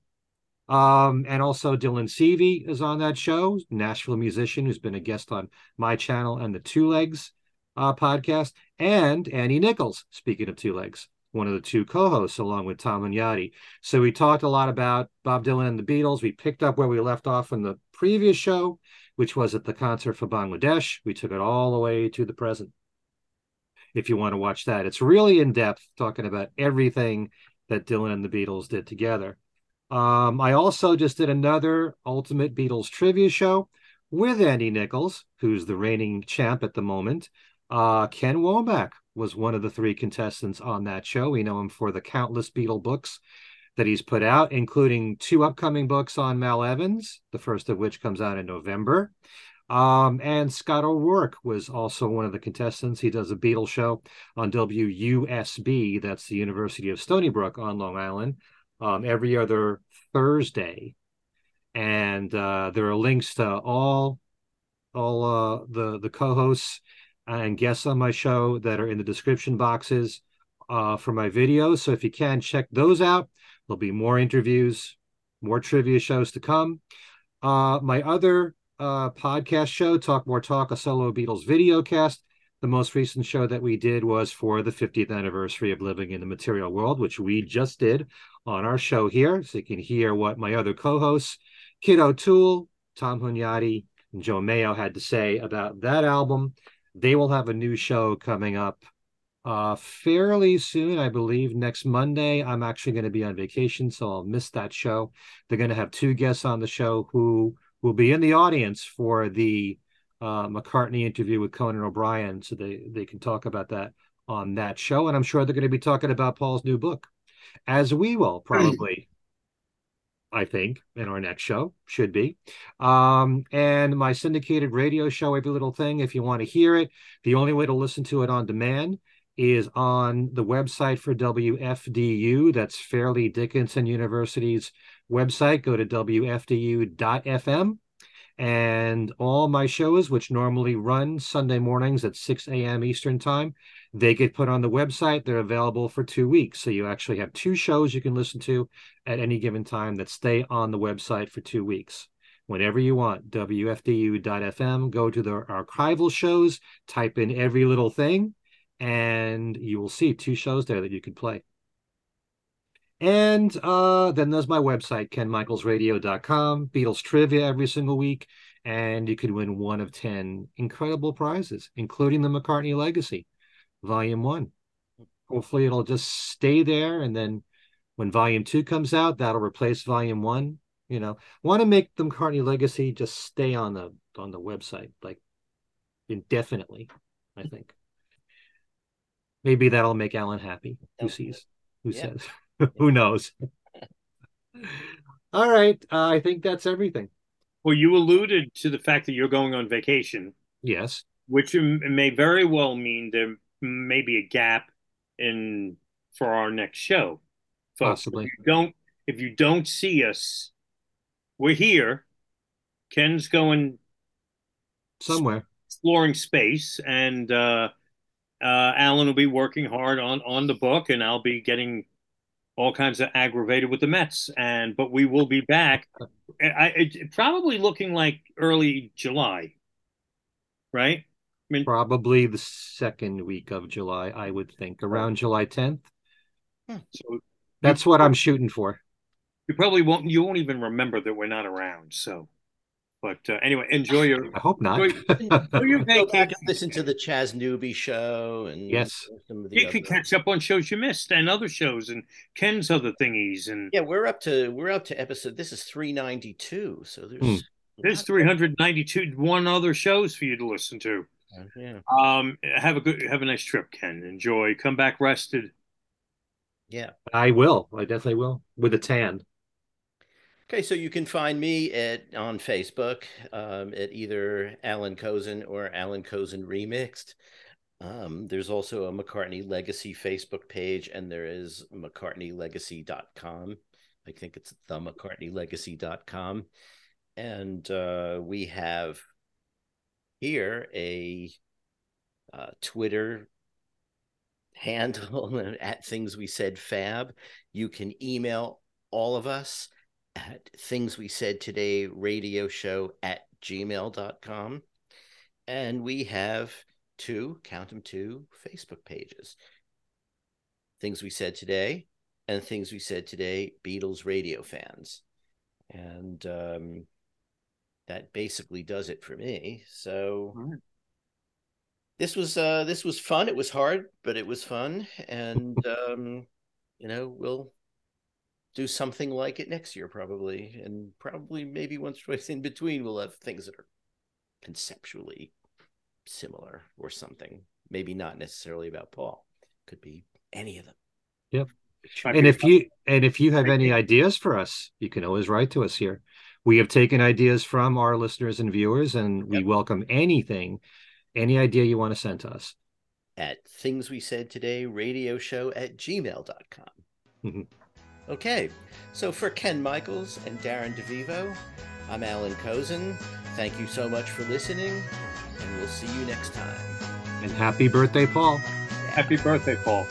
[SPEAKER 2] Um, and also Dylan Seavey is on that show, Nashville musician who's been a guest on my channel and the Two Legs uh, podcast, and Annie Nichols, speaking of Two Legs, one of the two co-hosts along with Tom Hunyadi. So we talked a lot about Bob Dylan and the Beatles. We picked up where we left off in the previous show, which was at the concert for Bangladesh. We took it all the way to the present. If you want to watch that, it's really in depth, talking about everything that Dylan and the Beatles did together. Um, I also just did another Ultimate Beatles trivia show with Andy Nichols, who's the reigning champ at the moment. Uh, Ken Womack was one of the three contestants on that show. We know him for the countless Beatle books that he's put out, including two upcoming books on Mal Evans, the first of which comes out in November. Um, and Scott O'Rourke was also one of the contestants. He does a Beatles show on WUSB, that's the University of Stony Brook on Long Island, um, every other Thursday. And uh, there are links to all all uh, the the co-hosts and guests on my show that are in the description boxes uh, for my videos. So if you can check those out, there'll be more interviews, more trivia shows to come. Uh, my other uh, podcast show, Talk More Talk, a solo Beatles video cast. The most recent show that we did was for the 50th anniversary of Living in the Material World, which we just did on our show here. So you can hear what my other co hosts, Kit O'Toole, Tom Hunyadi, and Joe Mayo had to say about that album. They will have a new show coming up uh, fairly soon, I believe. Next Monday, I'm actually going to be on vacation, so I'll miss that show. They're going to have two guests on the show who will be in the audience for the uh, McCartney interview with Conan O'Brien, so they they can talk about that on that show. And I'm sure they're going to be talking about Paul's new book, as we will probably. I think in our next show should be, um, and my syndicated radio show, Every Little Thing. If you want to hear it, the only way to listen to it on demand is on the website for WFDU. That's Fairleigh Dickinson University's website. Go to WFDU.FM. And all my shows, which normally run Sunday mornings at 6 a.m. Eastern Time, they get put on the website. They're available for two weeks. So you actually have two shows you can listen to at any given time that stay on the website for two weeks. Whenever you want, WFDU.FM, go to the archival shows, type in every little thing, and you will see two shows there that you can play. And uh, then there's my website, kenmichaelsradio.com, Beatles trivia every single week. And you could win one of 10 incredible prizes, including the McCartney Legacy, Volume 1. Hopefully, it'll just stay there. And then when Volume 2 comes out, that'll replace Volume 1. You know, want to make the McCartney Legacy just stay on the on the website like indefinitely, I think. Maybe that'll make Allan happy. Who sees? Who
[SPEAKER 1] Yeah.
[SPEAKER 2] says? Who knows? All right. Uh, I think that's everything.
[SPEAKER 3] Well, you alluded to the fact that you're going on vacation,
[SPEAKER 2] Yes.
[SPEAKER 3] which may very well mean there may be a gap in for our next show. Folks,
[SPEAKER 2] Possibly.
[SPEAKER 3] If you don't if you don't see us, we're here. Ken's going
[SPEAKER 2] Somewhere.
[SPEAKER 3] exploring space, and uh, uh, Allan will be working hard on on the book, and I'll be getting all kinds of aggravated with the Mets. And but we will be back. I, it, probably looking like early July, right? I
[SPEAKER 2] mean, probably the second week of July, I would think, around July 10th. Hmm. So that's what I'm shooting for.
[SPEAKER 3] You probably won't. You won't even remember that we're not around. So, but uh, anyway, enjoy your.
[SPEAKER 2] I hope not. Enjoy,
[SPEAKER 1] enjoy your Go back listen to the Chas Newby show, and
[SPEAKER 2] yes,
[SPEAKER 3] you can catch up on shows you missed and other shows and Ken's other thingies and
[SPEAKER 1] yeah, we're up to we're up to episode. This is three ninety two, so there's hmm.
[SPEAKER 3] there's three hundred ninety two one other shows for you to listen to.
[SPEAKER 1] Yeah.
[SPEAKER 3] Um. Have a good. Have a nice trip, Ken. Enjoy. Come back rested.
[SPEAKER 1] Yeah.
[SPEAKER 2] I will. I definitely will with a tan.
[SPEAKER 1] Okay, so you can find me at on Facebook um, at either Allan Kozinn or Allan Kozinn Remixed. Um, there's also a McCartney Legacy Facebook page, and there is McCartneyLegacy.com. I think it's the McCartneyLegacy.com. And uh, we have here a uh, Twitter handle at Things We Said Fab. You can email all of us at things we said today radio show at gmail.com and we have two count them two facebook pages. Things we said today and things we said today beatles radio fans. And um, that basically does it for me so right. this was uh this was fun it was hard but it was fun and um you know we'll do something like it next year, probably, and probably maybe once or twice in between, we'll have things that are conceptually similar or something. Maybe not necessarily about Paul. Could be any of them.
[SPEAKER 2] Yep. And if you and if you have any ideas for us, you can always write to us here. We have taken ideas from our listeners and viewers, and we yep. welcome anything, any idea you want to send to us.
[SPEAKER 1] At things we said today, radio show at gmail.com. Mm-hmm. Okay, so for Ken Michaels and Darren DeVivo, I'm Allan Kozinn. Thank you so much for listening, and we'll see you next time.
[SPEAKER 2] And happy birthday, Paul.
[SPEAKER 3] Happy birthday, Paul.